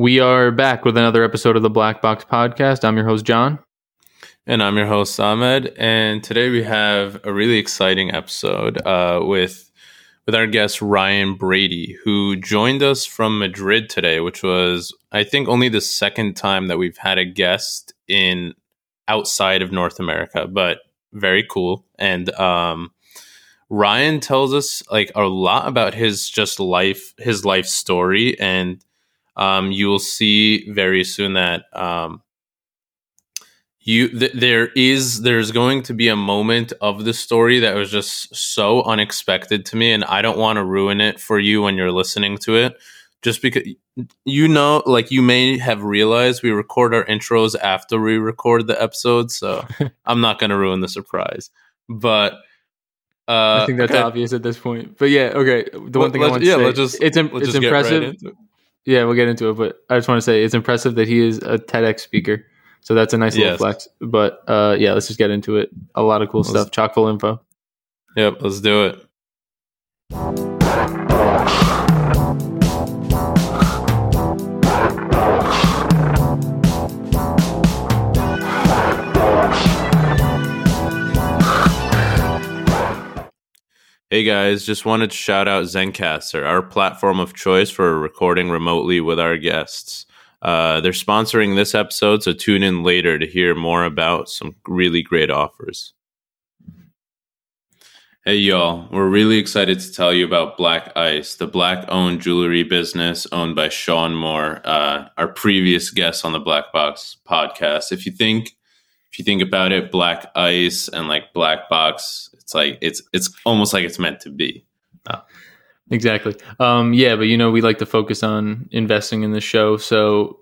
We are back with another episode of the Black Box Podcast. I'm your host, John. And I'm your host, Ahmed. And today we have a really exciting episode uh, with with our guest Ryan Brady, who joined us from Madrid today, which was I think only the second time that we've had a guest in outside of North America, but very cool. And um, Ryan tells us like a lot about his just life, his life story, and um, you will see very soon that um, you th- there is there's going to be a moment of the story that was just so unexpected to me, and I don't want to ruin it for you when you're listening to it. Just because you know, like you may have realized, we record our intros after we record the episode, so I'm not going to ruin the surprise. But uh, I think that's okay. obvious at this point. But yeah, okay. The one thing I want to yeah, say, let's just it's, let's it's impressive. Right yeah, we'll get into it, but I just want to say it's impressive that he is a TEDx speaker. So that's a nice little yes. flex. But uh, yeah, let's just get into it. A lot of cool let's, stuff. Chock full info. Yep, let's do it. Hey guys, just wanted to shout out Zencastr, our platform of choice for recording remotely with our guests. Uh, they're sponsoring this episode, so tune in later to hear more about some really great offers. Hey y'all, we're really excited to tell you about Black Ice, the black owned jewelry business owned by Sean Moore, uh, our previous guest on the Black Box podcast. If you think if you think about it, Black Ice and like Black Box it's like it's it's almost like it's meant to be. Oh. Exactly. Um, yeah, but you know, we like to focus on investing in the show, so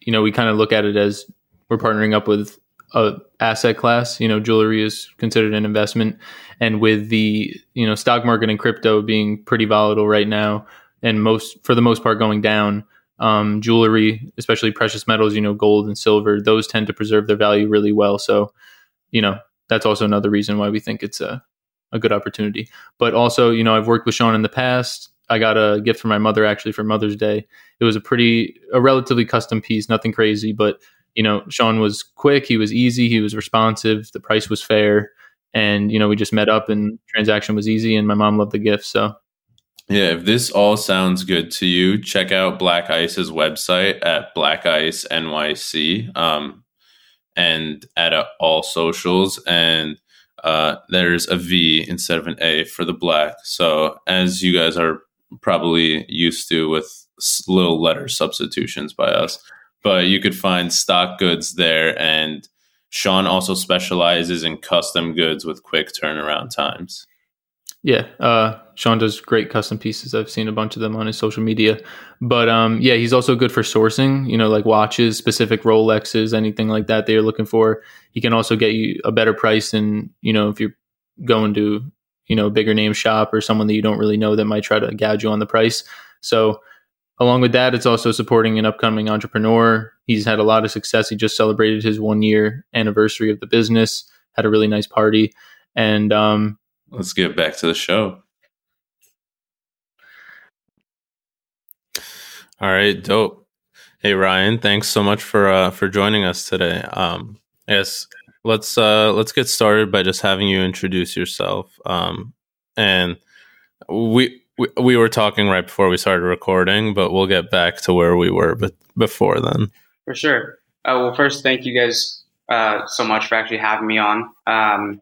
you know, we kind of look at it as we're partnering up with a asset class. You know, jewelry is considered an investment, and with the you know stock market and crypto being pretty volatile right now, and most for the most part going down, um, jewelry, especially precious metals, you know, gold and silver, those tend to preserve their value really well. So, you know, that's also another reason why we think it's a a good opportunity. But also, you know, I've worked with Sean in the past. I got a gift from my mother actually for Mother's Day. It was a pretty, a relatively custom piece, nothing crazy, but you know, Sean was quick, he was easy, he was responsive, the price was fair, and you know, we just met up and transaction was easy, and my mom loved the gift. So, yeah, if this all sounds good to you, check out Black Ice's website at Black Ice NYC, um, and at uh, all socials and uh, there's a V instead of an A for the black. So as you guys are probably used to with little letter substitutions by us, but you could find stock goods there. And Sean also specializes in custom goods with quick turnaround times. Yeah, uh, Sean does great custom pieces. I've seen a bunch of them on his social media. But um, yeah, he's also good for sourcing. You know, like watches, specific Rolexes, anything like that that you're looking for. He can also get you a better price than you know if you're going to you know a bigger name shop or someone that you don't really know that might try to gouge you on the price. So along with that, it's also supporting an upcoming entrepreneur. He's had a lot of success. He just celebrated his one year anniversary of the business. Had a really nice party, and um, let's get back to the show. All right, dope. Hey Ryan, thanks so much for uh, for joining us today. Um, yes, let's uh, let's get started by just having you introduce yourself. Um, and we, we we were talking right before we started recording, but we'll get back to where we were but before then. For sure. Uh, well, first, thank you guys uh, so much for actually having me on. Um,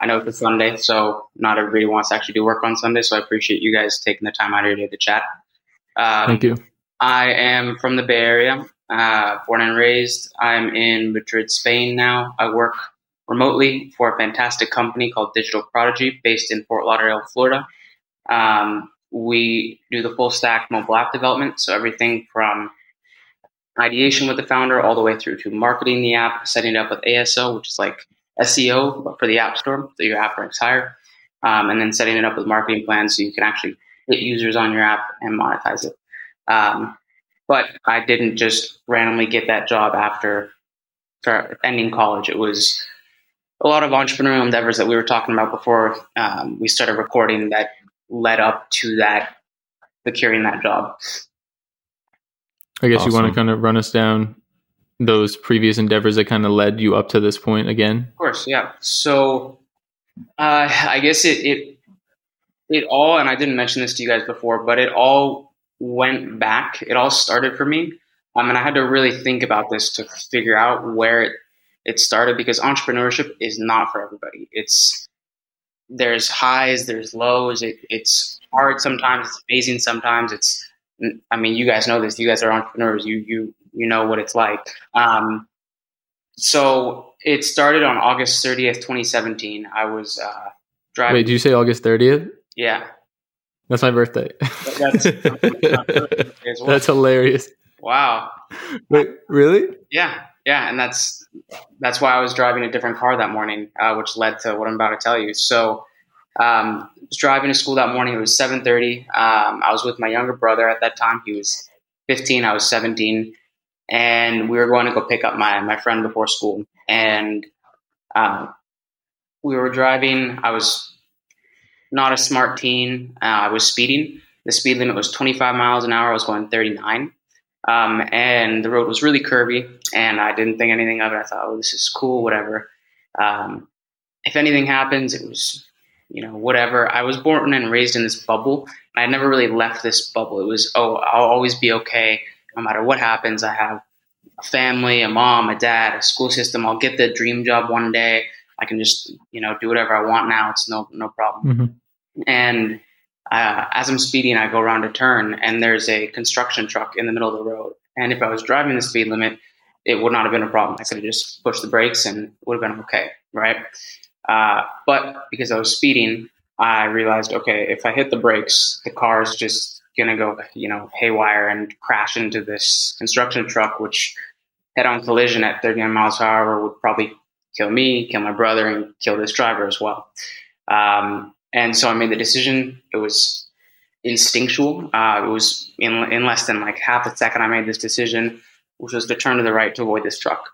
I know it's a Sunday, so not everybody wants to actually do work on Sunday. So I appreciate you guys taking the time out of your day to chat. Um, Thank you. I am from the Bay Area, uh, born and raised. I'm in Madrid, Spain now. I work remotely for a fantastic company called Digital Prodigee, based in Fort Lauderdale, Florida. Um, we do the full stack mobile app development, so everything from ideation with the founder all the way through to marketing the app, setting it up with ASO, which is like SEO for the App Store, so your app ranks higher, um, and then setting it up with marketing plans so you can actually get users on your app and monetize it. Um, but I didn't just randomly get that job after ending college. It was a lot of entrepreneurial endeavors that we were talking about before um, we started recording that led up to that securing that job. I guess you want to kind of run us down those previous endeavors that kind of led you up to this point again. Of course, yeah. So, uh, I guess it, it it all, and I didn't mention this to you guys before, but it all went back. It all started for me, um, and I had to really think about this to figure out where it, it started because entrepreneurship is not for everybody. It's there's highs, there's lows. It, it's hard sometimes. It's amazing sometimes. It's I mean, you guys know this. You guys are entrepreneurs. You you you know what it's like. Um, so it started on August 30th, 2017. I was uh, driving. Wait, did you say August 30th? yeah. That's my birthday. That's, well. That's hilarious. wow. Wait, really? Yeah. Yeah. And that's that's why I was driving a different car that morning, uh, which led to what I'm about to tell you. So um, I was driving to school that morning. It was 7:30. Um, I was with my younger brother at that time. He was 15. I was 17, and we were going to go pick up my my friend before school. And um, we were driving. I was not a smart teen. Uh, I was speeding. The speed limit was 25 miles an hour. I was going 39. Um, and the road was really curvy, and I didn't think anything of it. I thought, oh, this is cool, whatever. Um, if anything happens, it was, you know, whatever. I was born and raised in this bubble. I never really left this bubble. It was, oh, I'll always be okay no matter what happens. I have a family, a mom, a dad, a school system. I'll get the dream job one day. I can just, you know, do whatever I want now. It's no, no problem hmm and uh, as I'm speeding, I go around a turn, and there's a construction truck in the middle of the road. And if I was driving the speed limit, it would not have been a problem. I could have just pushed the brakes, and it would have been okay, right? Uh, but because I was speeding, I realized, okay, if I hit the brakes, the car is just gonna go, you know, haywire and crash into this construction truck, which head-on collision at 39 miles per hour would probably kill me, kill my brother, and kill this driver as well. Um, and so I made the decision. It was instinctual. Uh, it was in, in less than like half a second I made this decision, which was to turn to the right to avoid this truck.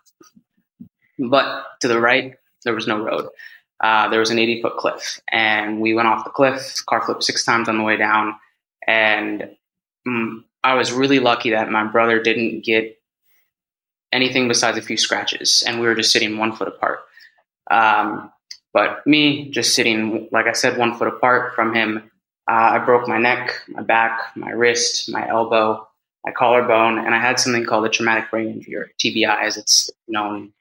But to the right, there was no road. Uh, there was an 80 foot cliff, and we went off the cliff. Car flipped six times on the way down, and mm, I was really lucky that my brother didn't get anything besides a few scratches, and we were just sitting one foot apart. Um, but me, just sitting, like I said, one foot apart from him, uh, I broke my neck, my back, my wrist, my elbow, my collarbone, and I had something called a traumatic brain injury, or TBI as it's known.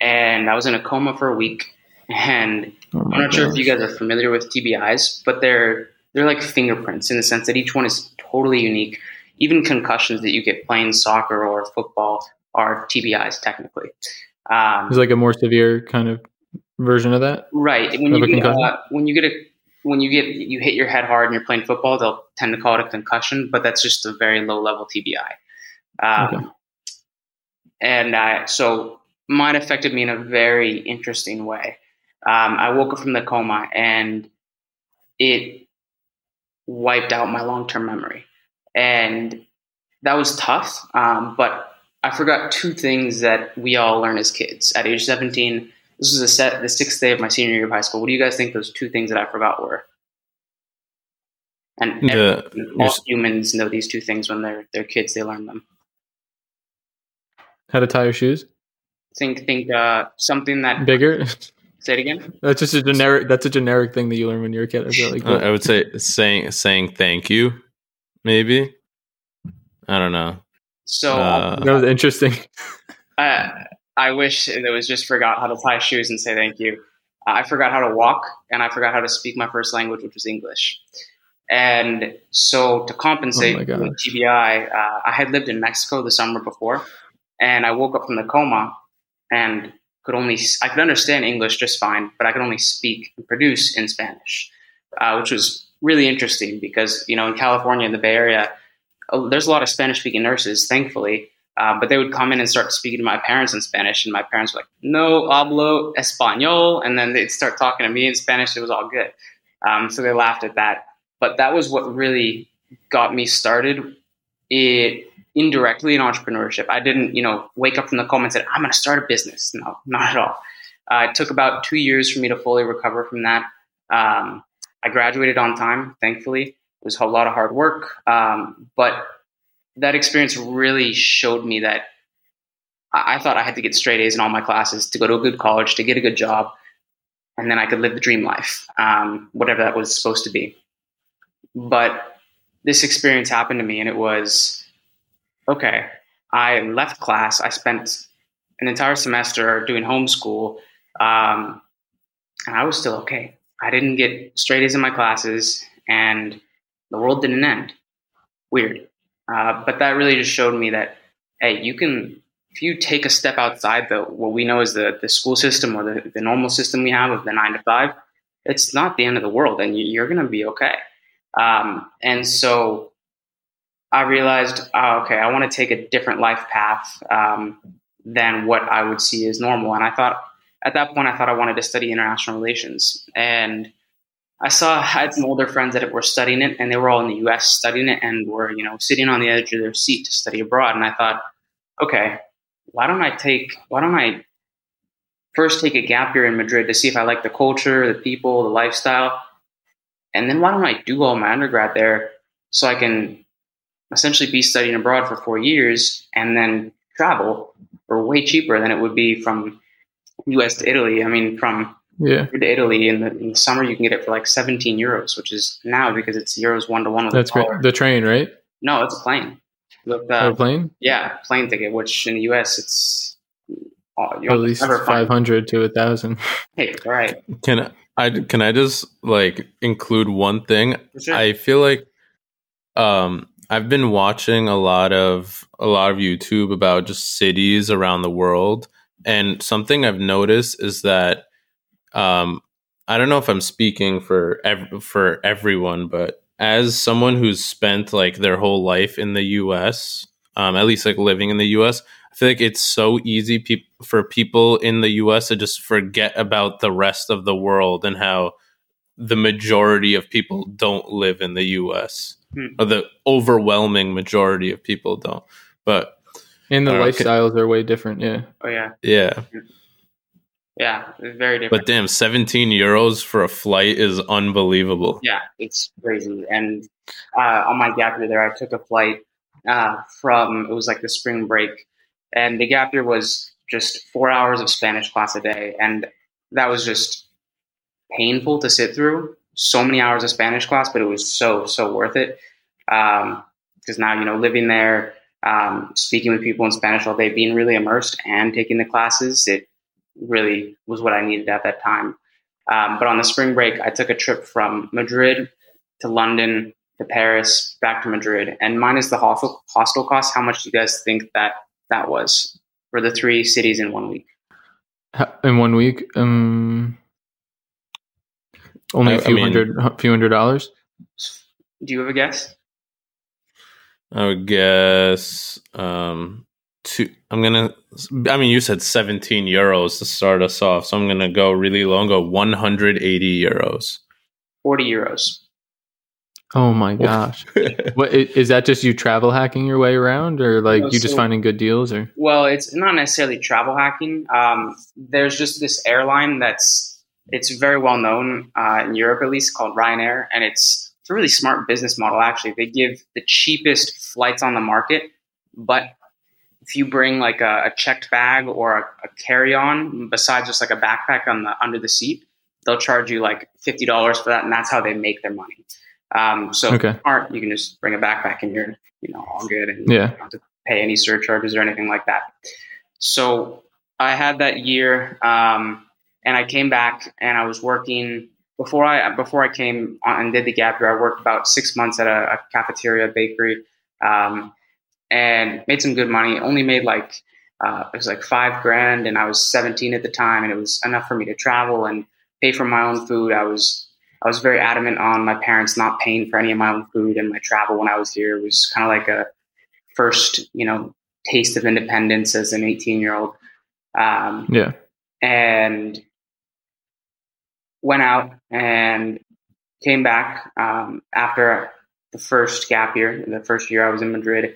And I was in a coma for a week. And Oh I'm not sure if you guys are familiar with TBIs, but they're they're like fingerprints in the sense that each one is totally unique. Even concussions that you get playing soccer or football are TBIs technically. Um, It's like a more severe kind of version of that. Right. When Of you get uh, when you get a when you get you hit your head hard and you're playing football, they'll tend to call it a concussion, but that's just a very low level TBI. Um, Okay. And uh, so mine affected me in a very interesting way. Um, I woke up from the coma and it wiped out my long term memory, and that was tough. Um, but I forgot two things that we all learn as kids at age 17 this was the set the sixth day of my senior year of high school. What do you guys think those two things that I forgot were? And The, all humans know these two things when they're they're kids. They learn them. How to tie your shoes? Think think uh, something that. Bigger? Say it again. that's just a generic. That's a generic thing that you learn when you're a kid. I feel like. Uh, I would say saying saying thank you, maybe. I don't know. So Uh, that was interesting. I I wish it was just forgot how to tie shoes and say thank you. Uh, I forgot how to walk and I forgot how to speak my first language, which was English. And so to compensate Oh my for the gosh. TBI, uh, I had lived in Mexico the summer before, and I woke up from the coma and could only I could understand English just fine, but I could only speak and produce in Spanish, uh, which was really interesting because you know in California in the Bay Area, there's a lot of Spanish speaking nurses, thankfully. Uh, but they would come in and start speaking to my parents in Spanish, and my parents were like, "No hablo español," and then they'd start talking to me in Spanish. It was all good, um, so they laughed at that. But that was what really got me started. It indirectly in entrepreneurship. I didn't, you know, wake up from the coma and said, "I'm going to start a business." No, not at all. Uh, it took about two years for me to fully recover from that. Um, I graduated on time, thankfully. It was a lot of hard work, um, but that experience really showed me that I, I thought I had to get straight A's in all my classes to go to a good college, to get a good job, and then I could live the dream life, um, whatever that was supposed to be. But this experience happened to me, and it was okay. I left class. I spent an entire semester doing homeschool, um, and I was still okay. I didn't get straight A's in my classes, and the world didn't end. Weird. Uh, but that really just showed me that, hey, you can, if you take a step outside the what we know as the, the school system or the, the normal system we have of the nine to five, it's not the end of the world, and you, are going to be okay. Um, and so I realized, oh, okay, I want to take a different life path um, than what I would see as normal. And I thought, at that point, I thought I wanted to study international relations. And I saw I had some older friends that were studying it, and they were all in the U.S. studying it, and were you know sitting on the edge of their seat to study abroad. And I thought, okay, why don't I take why don't I first take a gap year in Madrid to see if I like the culture, the people, the lifestyle, and then why don't I do all my undergrad there so I can essentially be studying abroad for four years and then travel for way cheaper than it would be from U.S. to Italy. I mean, from yeah. to Italy in the, in the, summer, you can get it for like 17 euros, which is now because it's euros one to one. That's great. The train, right? No, it's a plane. Look, uh, oh, plane? Yeah, plane ticket. Which in the U.S. it's uh, at least 500 to a thousand. Hey, all right. Can I can I just like include one thing? Sure. I feel like um I've been watching a lot of a lot of YouTube about just cities around the world and something I've noticed is that um, I don't know if I'm speaking for ev- for everyone, but as someone who's spent like their whole life in the U.S., um, at least like living in the U.S., I feel like it's so easy pe- for people in the U.S. to just forget about the rest of the world and how the majority of people don't live in the U.S. Hmm. or the overwhelming majority of people don't. But and the lifestyles are way different. Yeah. Oh yeah. Yeah. Yeah, it's very different. But damn, 17 euros for a flight is unbelievable. Yeah, it's crazy. And uh, on my gap year there, I took a flight uh, from, it was like the spring break. And the gap year was just four hours of Spanish class a day. And that was just painful to sit through. So many hours of Spanish class, but it was so, so worth it. Because um, now, you know, living there, um, speaking with people in Spanish all day, being really immersed and taking the classes, it really was what I needed at that time. Um, but on the spring break, I took a trip from Madrid to London to Paris, back to Madrid, and minus the hostel hostel costs, how much do you guys think that that was for the three cities in one week? In one week, um, only a few I mean, hundred, few hundred dollars. Do you have a guess? I would guess um, two. I'm gonna. I mean, you said 17 euros to start us off, so I'm gonna go really low and go 180 euros. 40 euros. Oh my gosh! what is that? Just you travel hacking your way around, or like no, you so, just finding good deals, or? Well, it's not necessarily travel hacking. Um, there's just this airline that's it's very well known uh, in Europe, at least, called Ryanair, and it's it's a really smart business model. Actually, they give the cheapest flights on the market, but if you bring like a, a checked bag or a, a carry-on besides just like a backpack on the under the seat, they'll charge you like fifty dollars for that, and that's how they make their money. Um, so okay. aren't you can just bring a backpack and you're you know all good and yeah. you don't have to pay any surcharges or anything like that. So I had that year, um, and I came back and I was working before I before I came on and did the gap year. I worked about six months at a, a cafeteria bakery. Um, and made some good money. Only made like uh, it was like five grand, and I was 17 at the time, and it was enough for me to travel and pay for my own food. I was I was very adamant on my parents not paying for any of my own food, and my travel when I was here It was kind of like a first, you know, taste of independence as an 18 year old. Um, yeah, and went out and came back um, after the first gap year, the first year I was in Madrid,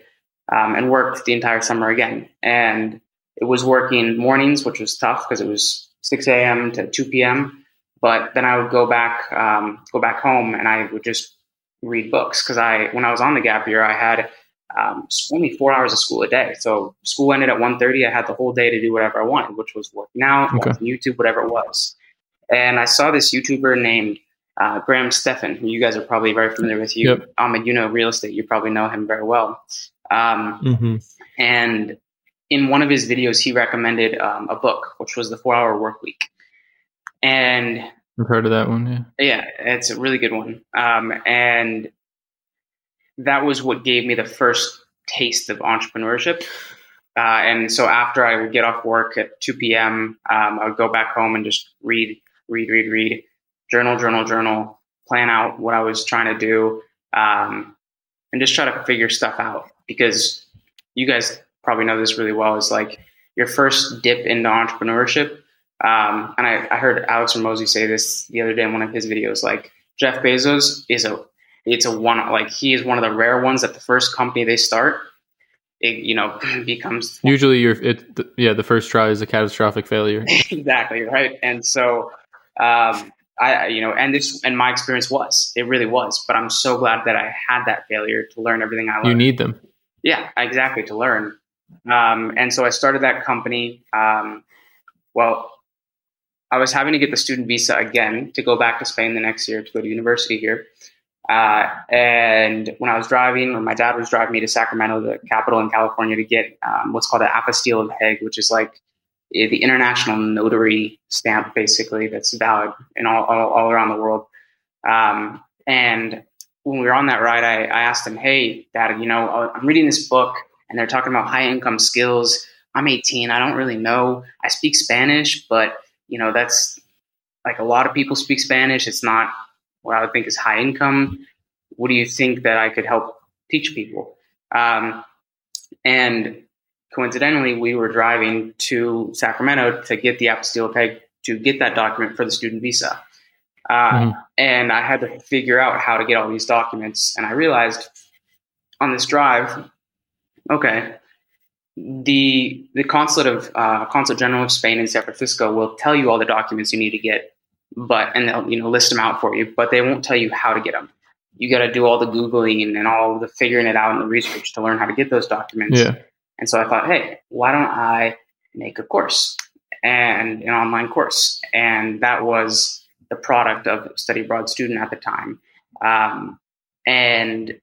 um, and worked the entire summer again. And it was working mornings, which was tough because it was 6 a.m. to 2 p.m. But then I would go back, um, go back home, and I would just read books because I, when I was on the gap year, I had um, only four hours of school a day. So school ended at 1.30. I had the whole day to do whatever I wanted, which was working out, Okay. watching YouTube, whatever it was. And I saw this YouTuber named uh, Graham Stephan, who you guys are probably very familiar with. You, Yep. Ahmed, you know real estate. You probably know him very well. Um, Mm-hmm. and in one of his videos, he recommended um, a book, which was The Four Hour Work Week. And I've heard of that one. Yeah. yeah, it's a really good one. Um, and that was what gave me the first taste of entrepreneurship. Uh, and so after I would get off work at 2 p.m., um, I would go back home and just read, read, read, read, journal, journal, journal, plan out what I was trying to do, um, and just try to figure stuff out. Because you guys probably know this really well. Is like your first dip into entrepreneurship um, and I, I heard Alex Hormozi say this the other day in one of his videos. Like Jeff Bezos is a, it's a one like he is one of the rare ones that the first company they start, it you know becomes Usually, you're it. th- Yeah, the first try is a catastrophic failure. exactly right. And so, um, I you know, and this and my experience was it really was. But I'm so glad that I had that failure to learn everything I learned. You need them. Yeah, exactly, to learn. Um, and so I started that company. Um, well, I was having to get the student visa again to go back to Spain the next year to go to university here. Uh, and when I was driving, or my dad was driving me to Sacramento, the capital in California, to get um, what's called an apostille of Hague, which is like the international notary stamp, basically, that's valid in all, all, all around the world. Um, and when we were on that ride, I, I asked him, Hey, dad, you know, uh, I'm reading this book and they're talking about high income skills. I'm 18. I don't really know. I speak Spanish, but, you know, that's like a lot of people speak Spanish. It's not what I would think is high income. What do you think that I could help teach people? Um, and coincidentally, we were driving to Sacramento to get the apostille peg to get that document for the student visa. Uh, Mhm. And I had to figure out how to get all these documents. And I realized on this drive, okay, the the consulate of uh, consulate general of Spain in San Francisco will tell you all the documents you need to get, but and they'll you know list them out for you, but they won't tell you how to get them. You got to do all the googling and all the figuring it out and the research to learn how to get those documents. Yeah. And so I thought, hey, why don't I make a course and an online course? And that was the product of Study Abroad Student at the time. Um, and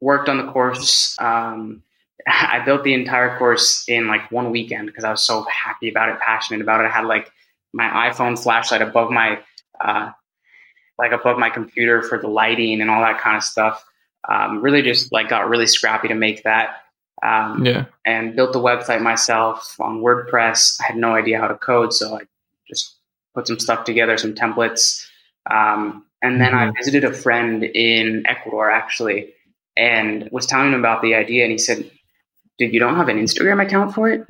worked on the course. Um, I built the entire course in like one weekend because I was so happy about it, passionate about it. I had like my iPhone flashlight above my, uh, like above my computer for the lighting and all that kind of stuff. Um, really just like got really scrappy to make that. Um, Yeah. and built the website myself on WordPress. I had no idea how to code, so I just put some stuff together, some templates. Um, and then I visited a friend in Ecuador actually and was telling him about the idea. And he said, Dude, you don't have an Instagram account for it? I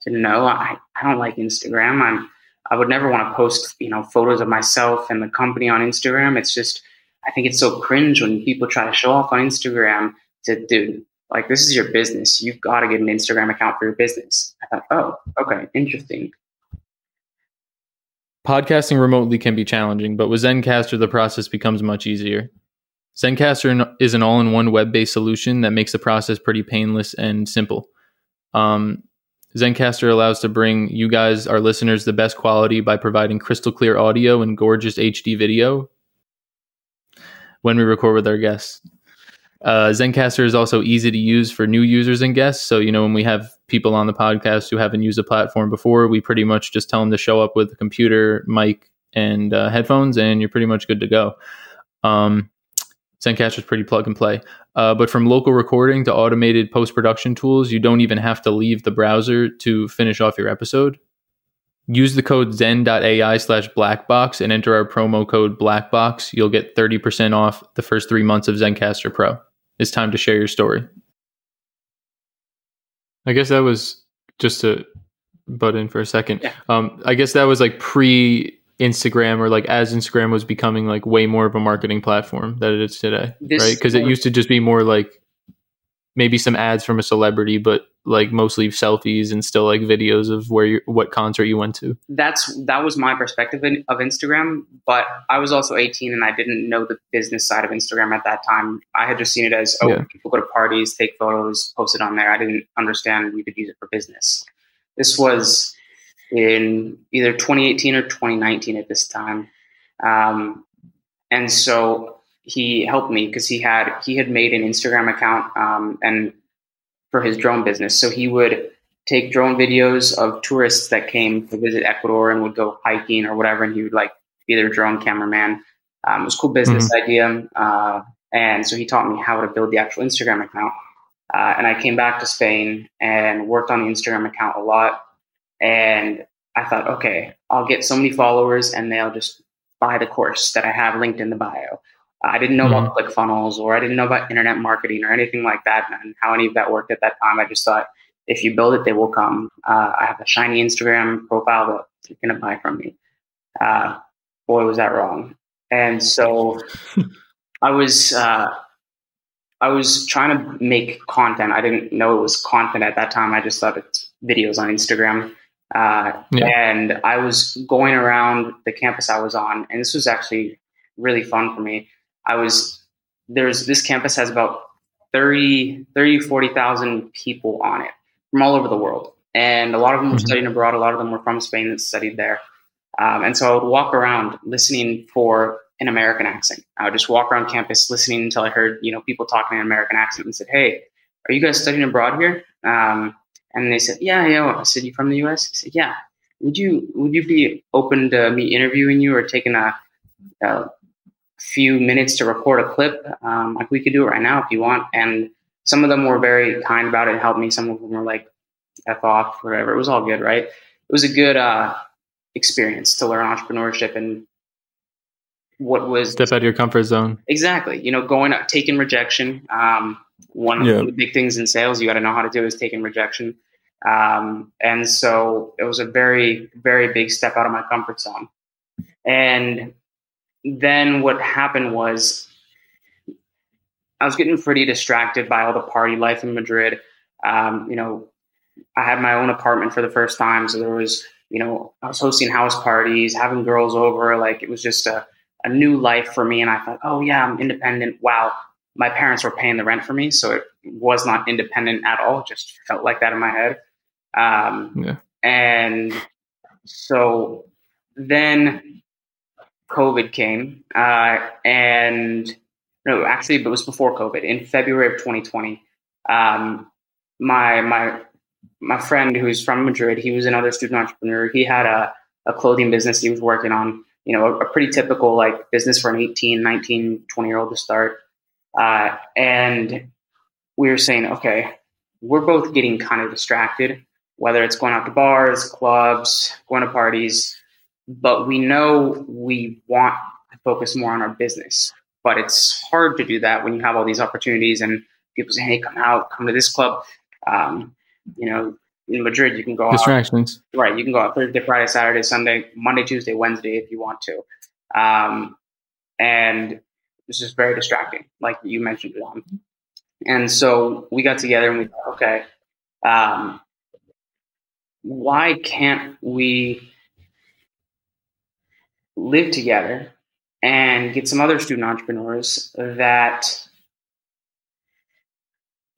said, No, I, I don't like Instagram. I'm I would never want to post, you know, photos of myself and the company on Instagram. It's just I think it's so cringe when people try to show off on Instagram to dude, like this is your business. You've got to get an Instagram account for your business. I thought, oh, okay, interesting. Podcasting remotely can be challenging, but with Zencastr, the process becomes much easier. Zencastr is an all in one web based solution that makes the process pretty painless and simple. Um, Zencastr allows to bring you guys, our listeners, the best quality by providing crystal clear audio and gorgeous HD video when we record with our guests. Uh, Zencastr is also easy to use for new users and guests. So, you know, when we have people on the podcast who haven't used the platform before, we pretty much just tell them to show up with a computer, mic, and uh, headphones, and you're pretty much good to go. Um, Zencastr is pretty plug and play. Uh, but from local recording to automated post production tools, you don't even have to leave the browser to finish off your episode. Use the code zen.ai slash blackbox and enter our promo code blackbox. You'll get 30% off the first three months of Zencastr Pro. It's time to share your story. I guess that was just to butt in for a second. Yeah. Um, I guess that was like pre Instagram or like as Instagram was becoming like way more of a marketing platform that it is today, This- right? Because it used to just be more like maybe some ads from a celebrity, but like mostly selfies and still like videos of where you what concert you went to? That's that was my perspective in, of Instagram, but I was also 18 and I didn't know the business side of Instagram at that time. I had just seen it as oh, yeah. people go to parties, take photos, post it on there. I didn't understand you could use it for business. This was in either 2018 or 2019 at this time, um, and so he helped me because he had he had made an Instagram account um, and for his drone business. So he would take drone videos of tourists that came to visit Ecuador and would go hiking or whatever, and he would like be their drone cameraman. Um, it was a cool business mm-hmm. idea, uh, and so he taught me how to build the actual Instagram account. Uh, and I came back to Spain and worked on the Instagram account a lot. And I thought, okay, I'll get so many followers, and they'll just buy the course that I have linked in the bio. I didn't know mm-hmm. about ClickFunnels or I didn't know about internet marketing or anything like that and how any of that worked at that time. I just thought if you build it, they will come. Uh, I have a shiny Instagram profile that you're going to buy from me. Uh, boy, was that wrong. And so I was, uh, I was trying to make content. I didn't know it was content at that time. I just thought it's videos on Instagram. Uh, yeah. And I was going around the campus I was on, and this was actually really fun for me. I was there's this campus has about 30, 30 40,000 people on it from all over the world. And a lot of them were mm-hmm. studying abroad. A lot of them were from Spain that studied there. Um, and so I would walk around listening for an American accent. I would just walk around campus listening until I heard, you know, people talking in an American accent and said, Hey, are you guys studying abroad here? Um, and they said, Yeah, yeah. I said, You from the US? I said, Yeah. Would you would you be open to me interviewing you or taking a, a few minutes to record a clip. Um, like we could do it right now if you want. And some of them were very kind about it and helped me. Some of them were like, F off, whatever. It was all good, right? It was a good uh, experience to learn entrepreneurship and what was step out of your comfort zone. Exactly. You know, going up, taking rejection. Um, one yeah. of the big things in sales you got to know how to do is taking rejection. Um, and so it was a very, very big step out of my comfort zone. And then what happened was I was getting pretty distracted by all the party life in Madrid. Um, you know, I had my own apartment for the first time, so there was, you know, I was hosting house parties, having girls over. Like it was just a, a new life for me. And I thought, oh yeah, I'm independent. Wow, my parents were paying the rent for me, so it was not independent at all. It just felt like that in my head. Um, yeah. And so then COVID came, uh, and no, actually, it was before COVID. In February of 2020, um, my my my friend who's from Madrid, he was another student entrepreneur. He had a, a clothing business he was working on, you know, a, a, pretty typical like business for an 18, 19, 20 year old to start. Uh, and we were saying, okay, we're both getting kind of distracted, whether it's going out to bars, clubs, going to parties but we know we want to focus more on our business. But it's hard to do that when you have all these opportunities and people say, "Hey, come out, come to this club." Um, you know, in Madrid, you can go distractions. Out, right, you can go out Thursday, Friday, Saturday, Sunday, Monday, Tuesday, Wednesday if you want to, um, and it's just very distracting, like you mentioned, John. And so we got together and we thought, okay, um, why can't we live together and get some other student entrepreneurs that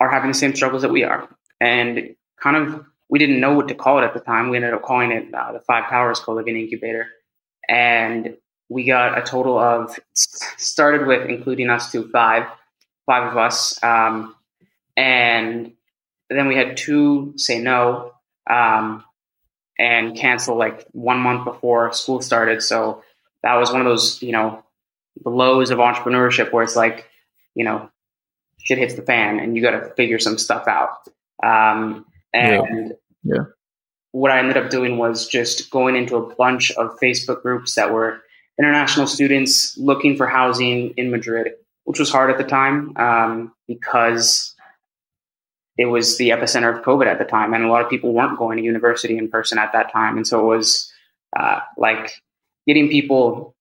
are having the same struggles that we are. And kind of, we didn't know what to call it at the time. We ended up calling it uh, the Five Towers Co-Living Incubator. And we got a total of, started with including us to five, five of us. Um, and then we had two say no um, and cancel like one month before school started. So that was one of those, you know, the lows of entrepreneurship where it's like, you know, shit hits the fan and you got to figure some stuff out. Um, and yeah. yeah. what I ended up doing was just going into a bunch of Facebook groups that were international students looking for housing in Madrid, which was hard at the time um, because it was the epicenter of COVID at the time, and a lot of people weren't going to university in person at that time, and so it was uh, like getting people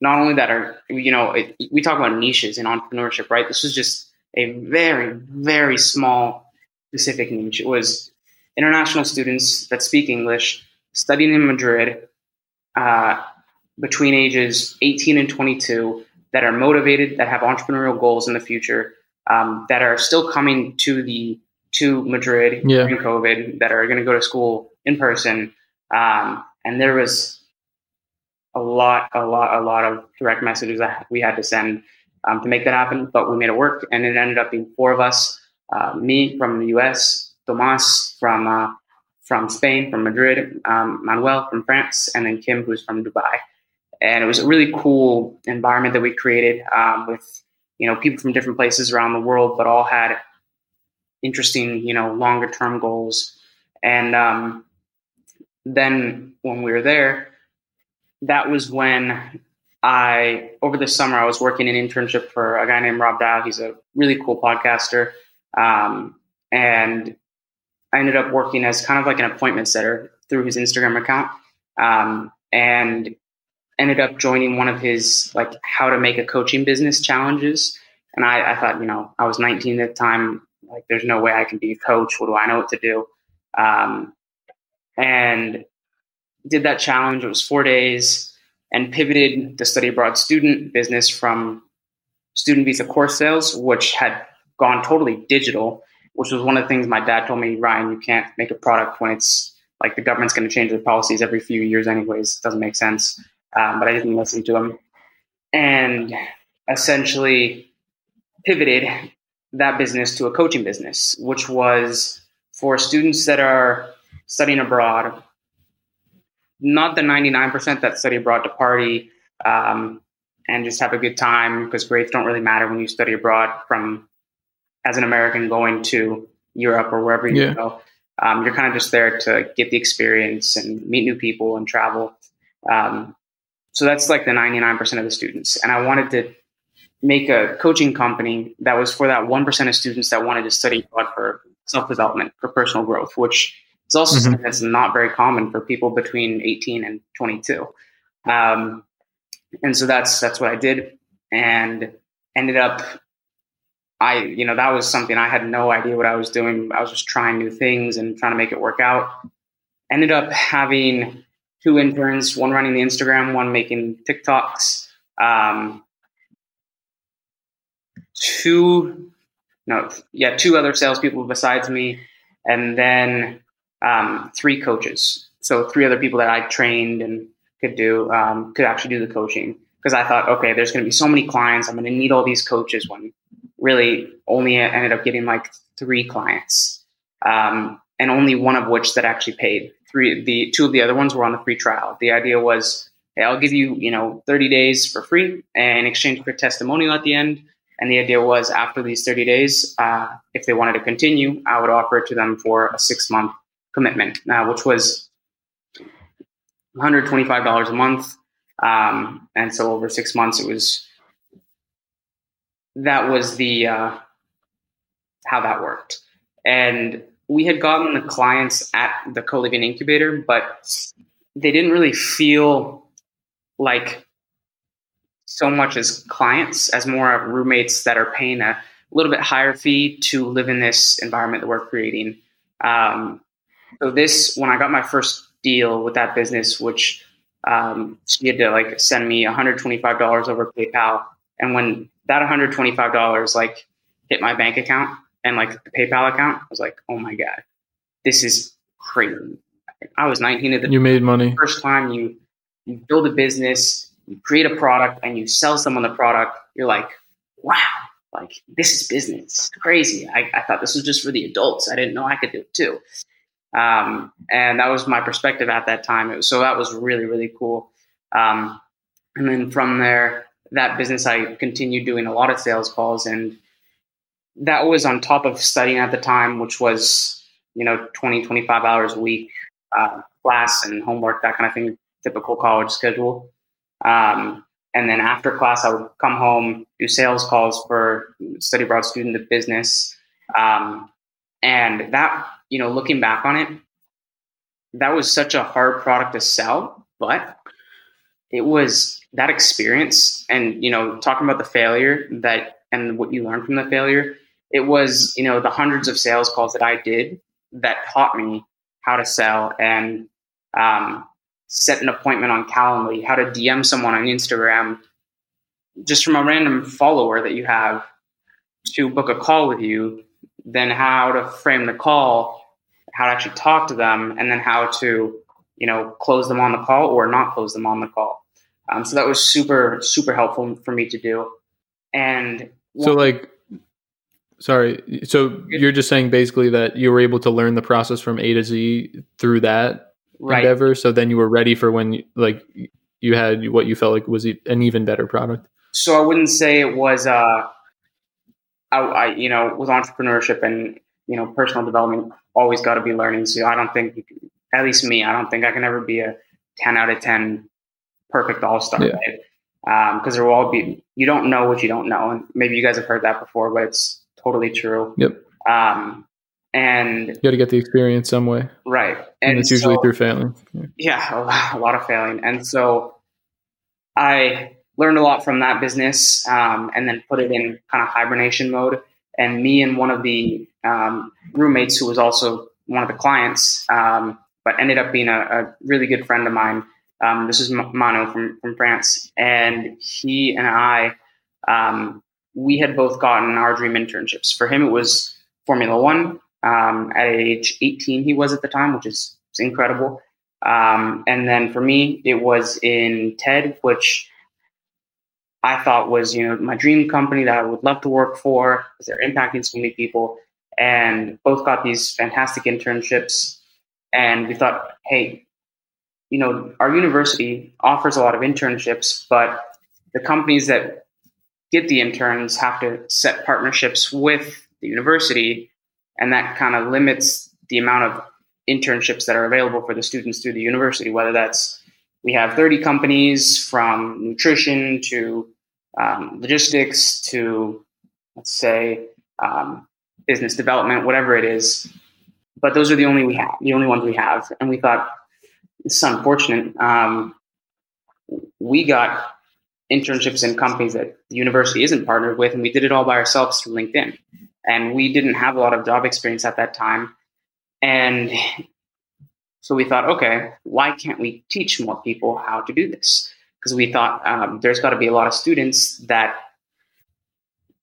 not only that are you know it, we talk about niches in entrepreneurship right this was just a very very small specific niche. It was international students that speak English studying in Madrid uh, between ages 18 and 22 that are motivated, that have entrepreneurial goals in the future, um, that are still coming to the to Madrid Yeah. during COVID, that are going to go to school in person. Um, and there was a lot, a lot, a lot of direct messages that we had to send um, to make that happen. But we made it work, and it ended up being four of us: uh, me from the U.S., Tomas from uh, from Spain, from Madrid, um, Manuel from France, and then Kim, who's from Dubai. And it was a really cool environment that we created um, with you know people from different places around the world, but all had interesting you know longer term goals. And um, then when we were there, that was when I over the summer I was working an internship for a guy named Rob Dow. He's a really cool podcaster, um, and I ended up working as kind of like an appointment setter through his Instagram account, um, and ended up joining one of his like how to make a coaching business challenges. And I, I thought, you know, I was 19 at the time. Like, there's no way I can be a coach. What do I know what to do? Um, and did that challenge. It was four days and pivoted the study abroad student business from student visa course sales, which had gone totally digital, which was one of the things my dad told me, Ryan, you can't make a product when it's like the government's going to change their policies every few years anyways. It doesn't make sense. Um, but I didn't listen to him. And essentially pivoted that business to a coaching business, which was for students that are studying abroad not the 99% that study abroad to party um, and just have a good time because grades don't really matter when you study abroad from as an American going to Europe or wherever you Yeah. go. Um, you're kind of just there to get the experience and meet new people and travel. Um, so that's like the 99% of the students. And I wanted to make a coaching company that was for that 1% of students that wanted to study abroad for self development, for personal growth, which is also Mhm. something that's not very common for people between 18 and 22. Um, and so that's that's what I did, and ended up. I you know that was something I had no idea what I was doing. I was just trying new things and trying to make it work out. Ended up having two interns, one running the Instagram, one making TikToks. Um, two, no, yeah, two other salespeople besides me, and then um, three coaches. So three other people that I trained and could do um, could actually do the coaching because I thought, okay, there's going to be so many clients. I'm going to need all these coaches. When really only ended up getting like three clients, um, and only one of which that actually paid. Three, the two of the other ones were on the free trial. The idea was, hey, I'll give you, you know, 30 days for free and in exchange for a testimonial at the end. And the idea was after these 30 days, uh, if they wanted to continue, I would offer it to them for a six month commitment, uh, which was $125 a month. Um, and so over six months, it was that was the uh, how that worked. And we had gotten the clients at the co living incubator, but they didn't really feel like so much as clients, as more of roommates that are paying a little bit higher fee to live in this environment that we're creating. Um, so this, when I got my first deal with that business, which um, she had to like send me $125 over PayPal, and when that $125 like hit my bank account and like the PayPal account, I was like, oh my god, this is crazy. I was 19 at the You made money. first time you you build a business, you create a product, and you sell someone the product, you're like, wow, like this is business. Crazy. I, I thought this was just for the adults. I didn't know I could do it too. Um, and that was my perspective at that time. Was, so that was really, really cool. Um, and then from there, that business, I continued doing a lot of sales calls and that was on top of studying at the time, which was, you know, 20, 25 hours a week, uh, class and homework, that kind of thing, typical college schedule. Um, and then after class, I would come home, do sales calls for study abroad student of business. Um, and that, you know, looking back on it, that was such a hard product to sell, but it was that experience and, you know, talking about the failure that and what you learn from the failure, it was you know the hundreds of sales calls that I did that taught me how to sell and um, set an appointment on Calendly, how to DM someone on Instagram, just from a random follower that you have to book a call with you, then how to frame the call, how to actually talk to them, and then how to you know close them on the call or not close them on the call. Um, so that was super super helpful for me to do. And so like sorry so you're just saying basically that you were able to learn the process from a to z through that right. endeavor so then you were ready for when like you had what you felt like was an even better product so i wouldn't say it was uh I, I you know with entrepreneurship and you know personal development always got to be learning so i don't think at least me i don't think i can ever be a 10 out of 10 perfect all-star yeah. right? because um, there will all be you don't know what you don't know and maybe you guys have heard that before but it's totally true yep um, and you got to get the experience some way. Right. And, and it's so, usually through failing. Yeah, yeah a, lot, of failing. And so i learned a lot from that business um, and then put it in kind of hibernation mode. And me and one of the um, roommates who was also one of the clients um, but ended up being a, a really good friend of mine um, this is Manu from, from France, and he and I, um, we had both gotten our dream internships. For him, it was Formula One. Um, at age 18, he was at the time, which is incredible. Um, and then for me, it was in TED, which I thought was you know my dream company that I would love to work for because they're impacting so many people. And both got these fantastic internships. And we thought, hey, you know, our university offers a lot of internships, but the companies that get the interns have to set partnerships with the university, and that kind of limits the amount of internships that are available for the students through the university. Whether that's we have 30 companies from nutrition to um, logistics to let's say um, business development, whatever it is. But those are the only we have, the only ones we have, and we thought it's unfortunate. Um, we got internships in companies that the university isn't partnered with, and we did it all by ourselves through LinkedIn. And we didn't have a lot of job experience at that time. And so we thought, okay, why can't we teach more people how to do this? Because we thought um, there's got to be a lot of students that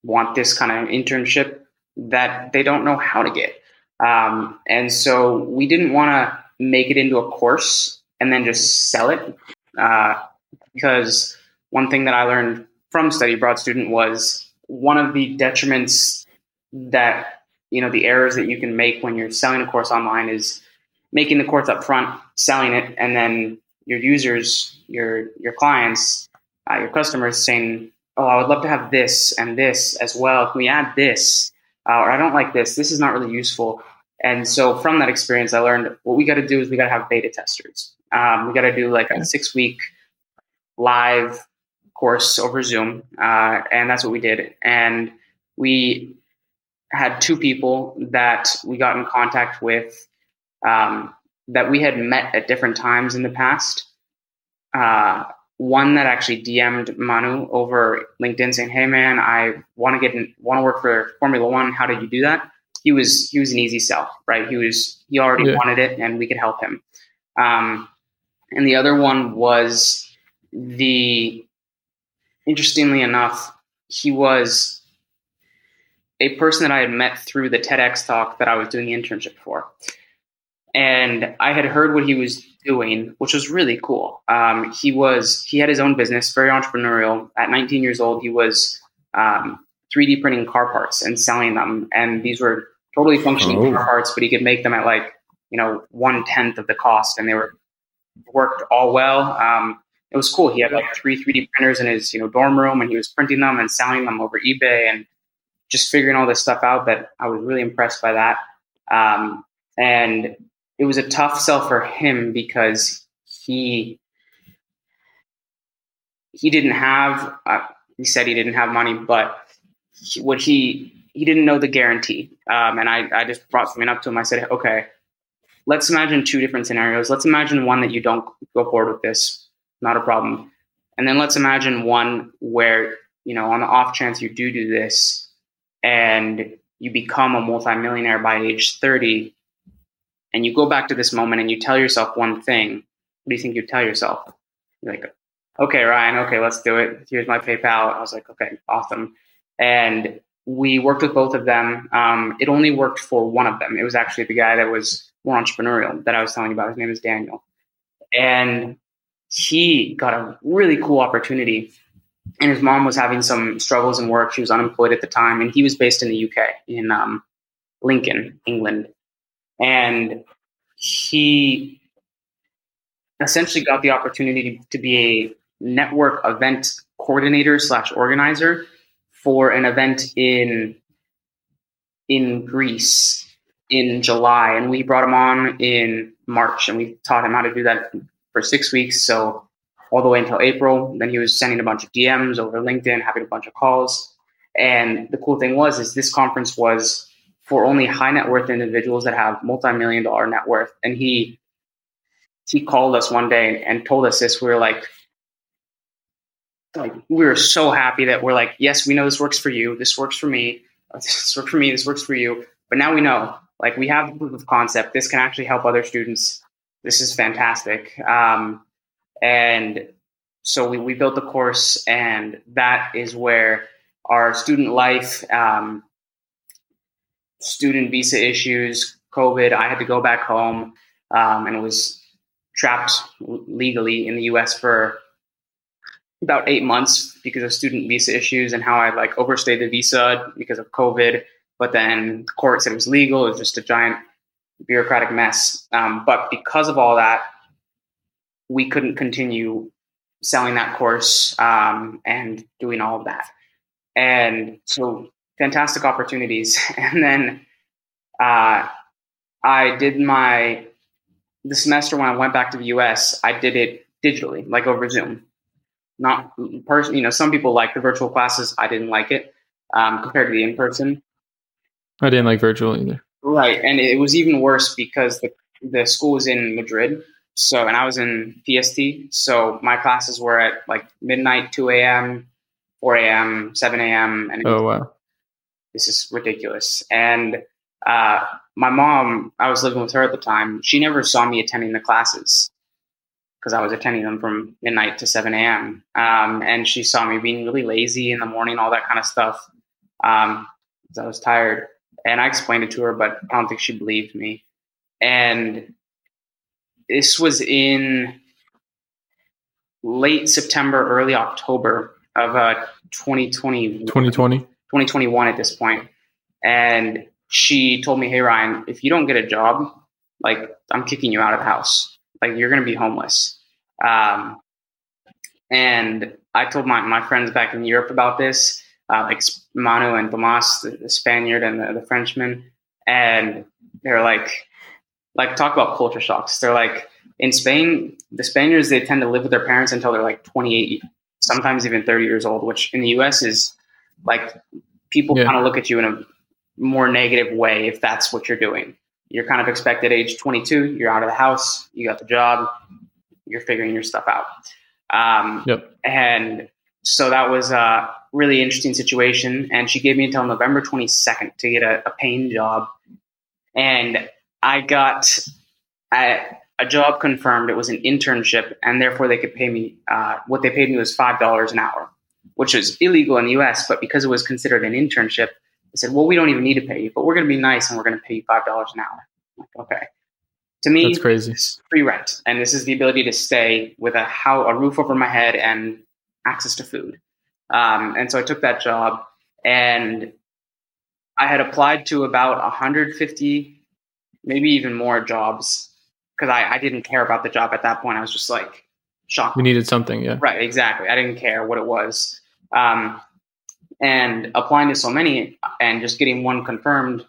want this kind of internship that they don't know how to get. Um, and so we didn't want to make it into a course and then just sell it. Uh, because one thing that I learned from study abroad student was one of the detriments that you know the errors that you can make when you're selling a course online is making the course up front, selling it, and then your users, your your clients, uh, your customers saying, "Oh, I would love to have this and this as well. Can we add this?" Uh, or I don't like this. This is not really useful. And so from that experience, I learned what we got to do is we got to have beta testers. Um, we got to do like a six week live course over Zoom. Uh, and that's what we did. And we had two people that we got in contact with um, that we had met at different times in the past. Uh, one that actually DM'd Manu over LinkedIn saying, "Hey man, I want to get want to work for Formula One. How did you do that?" he was he was an easy sell, right? He was he already yeah. wanted it, and we could help him. Um, and the other one was the interestingly enough, he was a person that I had met through the TEDx talk that I was doing the internship for. And I had heard what he was doing, which was really cool. Um, he was he had his own business, very entrepreneurial. At 19 years old, he was um, 3D printing car parts and selling them. And these were totally functioning oh. car parts, but he could make them at like, you know, one tenth of the cost and they were worked all well. Um, it was cool. He had like three 3D printers in his, you know, dorm room and he was printing them and selling them over eBay and just figuring all this stuff out that I was really impressed by that. Um, and it was a tough sell for him because he he didn't have uh, he said he didn't have money but what he he didn't know the guarantee, um, and I I just brought something up to him. I said, okay, let's imagine two different scenarios. Let's imagine one that you don't go forward with this, not a problem, and then let's imagine one where you know on the off chance you do do this, and you become a multimillionaire by age 30 and you go back to this moment and you tell yourself one thing what do you think you tell yourself? You're like okay ryan okay let's do it. Here's my paypal. I was like okay awesome. And we worked with both of them. Um, it only worked for one of them. It was actually the guy that was more entrepreneurial that i was telling you about. His name is daniel. And he got a really cool opportunity and his mom was having some struggles in work. She was unemployed at the time, and he was based in the UK in um, Lincoln, England, and he essentially got the opportunity to be a network event coordinator slash organizer for an event in in Greece in July, and we brought him on in March, and we taught him how to do that for six weeks. So all the way until April. Then he was sending a bunch of DMs over LinkedIn, having a bunch of calls. And the cool thing was, is this conference was for only high net worth individuals that have multi-million dollar net worth. And he he called us one day and told us this. We were like, like we were so happy that we're like, yes, we know this works for you. This works for me. This works for me. This works for you. But now we know, like, we have the proof of concept. This can actually help other students. This is fantastic. Um, and so we, we built the course, and that is where our student life, um, student visa issues, COVID, I had to go back home um, and was trapped legally in the US for about eight months because of student visa issues and how I like overstayed the visa because of COVID. But then the court said it was legal. It was just a giant bureaucratic mess. Um, but because of all that, we couldn't continue selling that course um, and doing all of that. And so, fantastic opportunities. And then uh, I did my the semester when I went back to the US. I did it digitally, like over Zoom. Not person, you know. Some people like the virtual classes. I didn't like it um, compared to the in person. I didn't like virtual either. Right, and it was even worse because the the school was in Madrid, so, and I was in PST. So my classes were at like midnight, 2 a.m., 4 a.m., 7 a.m. And oh, wow. This is ridiculous. And uh, my mom, I was living with her at the time. She never saw me attending the classes because I was attending them from midnight to 7 a.m. Um, and she saw me being really lazy in the morning, all that kind of stuff. Um, I was tired. And I explained it to her, but I don't think she believed me. And this was in late September, early October of uh, 2020, 2020, 2021 at this point. And she told me, Hey, Ryan, if you don't get a job, like I'm kicking you out of the house. Like you're going to be homeless. Um, and I told my, my friends back in Europe about this, uh, like Manu and Tomas, the, the Spaniard and the, the Frenchman. And they're like, like talk about culture shocks. They're like in Spain, the Spaniards they tend to live with their parents until they're like 28, sometimes even 30 years old, which in the US is like people yeah. kind of look at you in a more negative way if that's what you're doing. You're kind of expected age 22, you're out of the house, you got the job, you're figuring your stuff out. Um, yep. And so that was a really interesting situation. And she gave me until November 22nd to get a, a paying job. And I got a, a, job confirmed. It was an internship, and therefore they could pay me. Uh, what they paid me was five dollars an hour, which is illegal in the U.S. But because it was considered an internship, they said, "Well, we don't even need to pay you, but we're going to be nice and we're going to pay you five dollars an hour." Like, okay. To me, that's crazy. free rent, and this is the ability to stay with a how a roof over my head and access to food. Um, and so I took that job, and I had applied to about 150 maybe even more jobs because I, I didn't care about the job at that point. I was just like shocked. We needed something, yeah. Right, exactly. I didn't care what it was. Um, and applying to so many and just getting one confirmed,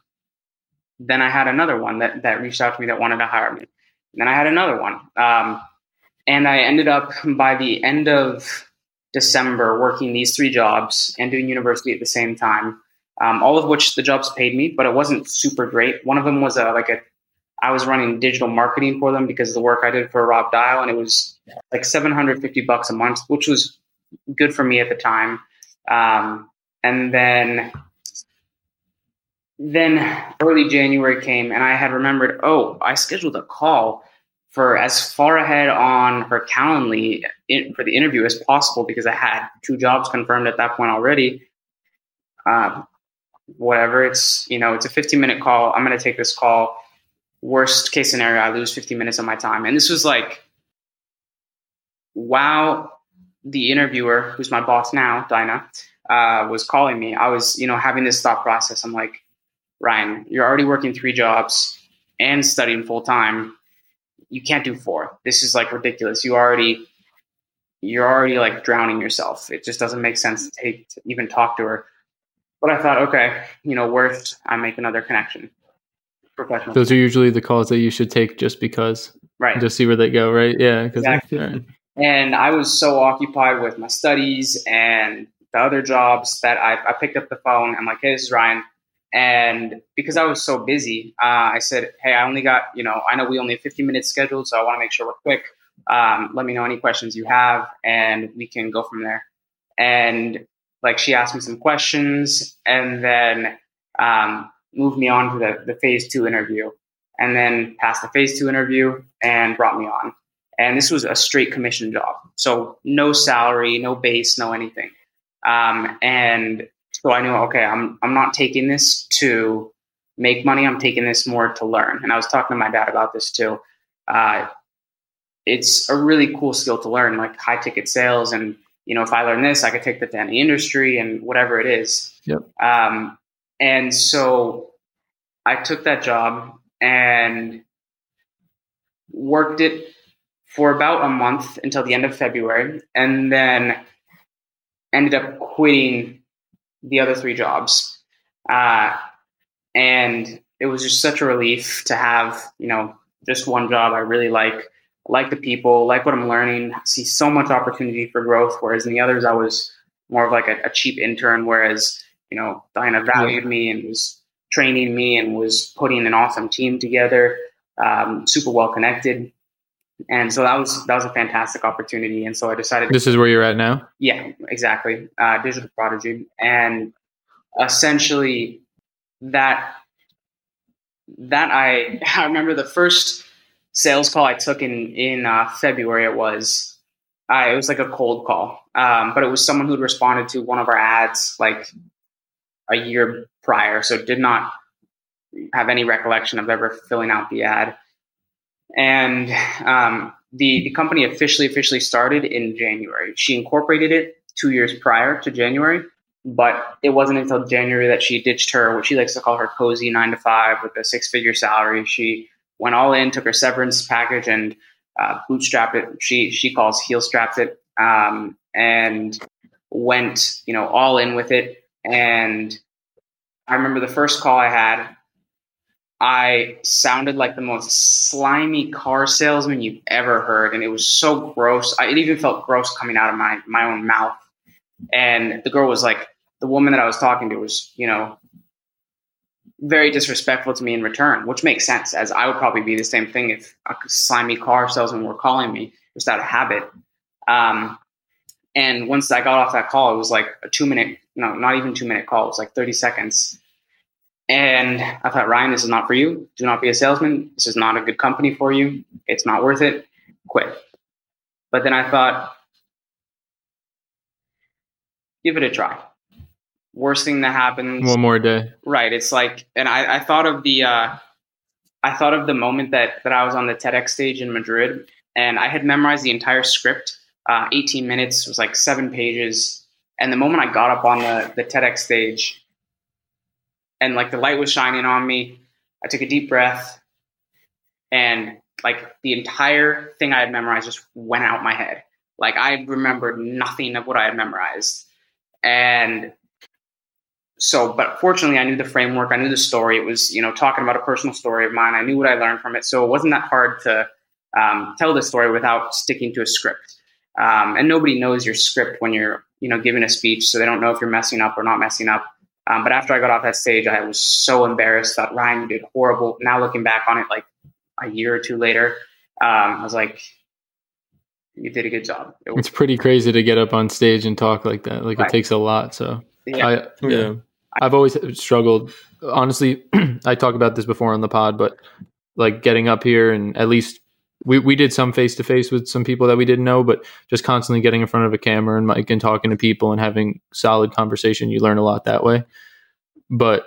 then I had another one that, that reached out to me that wanted to hire me. And then I had another one. Um, and I ended up by the end of December working these three jobs and doing university at the same time um, all of which the jobs paid me, but it wasn't super great. One of them was a, like a, I was running digital marketing for them because of the work I did for Rob Dial, and it was like 750 bucks a month, which was good for me at the time. Um, and then then early January came, and I had remembered, oh, I scheduled a call for as far ahead on her Calendly in, for the interview as possible because I had two jobs confirmed at that point already. Um, whatever, it's you know, it's a 15 minute call. I'm going to take this call. Worst case scenario, I lose 15 minutes of my time, and this was like, wow. The interviewer, who's my boss now, Dinah, uh, was calling me. I was, you know, having this thought process. I'm like, Ryan, you're already working three jobs and studying full time you can't do four. This is like ridiculous. You already you're already like drowning yourself. It just doesn't make sense to take to even talk to her. But I thought, okay, you know, worth I make another connection. Professional. Those are usually the calls that you should take just because. Right. Just see where they go, right? Yeah. Exactly. Right. And I was so occupied with my studies and the other jobs that I, I picked up the phone. I'm like, hey, this is Ryan. And because I was so busy, uh, I said, Hey, I only got, you know, I know we only have 15 minutes scheduled, so I want to make sure we're quick. Um, let me know any questions you have, and we can go from there. And like she asked me some questions and then um, moved me on to the, the phase two interview and then passed the phase two interview and brought me on. And this was a straight commission job. So no salary, no base, no anything. Um, and so I knew, okay, I'm I'm not taking this to make money. I'm taking this more to learn. And I was talking to my dad about this too. Uh, it's a really cool skill to learn, like high ticket sales. And you know, if I learn this, I could take that to any industry and whatever it is. Yep. Um, and so I took that job and worked it for about a month until the end of February, and then ended up quitting the other three jobs. Uh, and it was just such a relief to have, you know, just one job I really like, like the people, like what I'm learning, see so much opportunity for growth. Whereas in the others, I was more of like a, a cheap intern, whereas, you know, Dinah valued me and was training me and was putting an awesome team together, um, super well connected. And so that was that was a fantastic opportunity. And so I decided. This is where you're at now. Yeah, exactly. Uh, Digital Prodigee, and essentially that that I I remember the first sales call I took in in uh, February. It was uh, it was like a cold call, um, but it was someone who'd responded to one of our ads like a year prior, so did not have any recollection of ever filling out the ad and um, the the company officially officially started in January. She incorporated it two years prior to January, but it wasn't until January that she ditched her what she likes to call her cozy nine to five with a six figure salary. She went all in, took her severance package, and uh, bootstrapped it. She she calls heel strapped it, um, and went you know all in with it. And I remember the first call I had I sounded like the most slimy car salesman you've ever heard, and it was so gross. I, it even felt gross coming out of my my own mouth. And the girl was like, the woman that I was talking to was, you know, very disrespectful to me in return, which makes sense, as I would probably be the same thing if a slimy car salesman were calling me just out of habit. Um, and once I got off that call, it was like a two minute, no, not even two minute calls, like 30 seconds. And I thought, Ryan, this is not for you. Do not be a salesman. This is not a good company for you. It's not worth it. Quit. But then I thought, give it a try. Worst thing that happens. One more day. Right. It's like, and I, I thought of the, uh, I thought of the moment that that I was on the TEDx stage in Madrid, and I had memorized the entire script. Uh, 18 minutes was like seven pages, and the moment I got up on the the TEDx stage, and like the light was shining on me. I took a deep breath and like the entire thing I had memorized just went out my head. Like I remembered nothing of what I had memorized. And so, but fortunately, I knew the framework, I knew the story. It was, you know, talking about a personal story of mine. I knew what I learned from it. So it wasn't that hard to um, tell the story without sticking to a script. Um, and nobody knows your script when you're, you know, giving a speech. So they don't know if you're messing up or not messing up. Um, but after I got off that stage, I was so embarrassed. that Ryan, you did horrible. Now looking back on it, like a year or two later, um, I was like, you did a good job. It it's pretty crazy to get up on stage and talk like that. Like right. it takes a lot. So yeah. I, yeah, I've always struggled honestly, I talk about this before on the pod, but like getting up here and at least we, we did some face to face with some people that we didn't know, but just constantly getting in front of a camera and mic and talking to people and having solid conversation, you learn a lot that way. But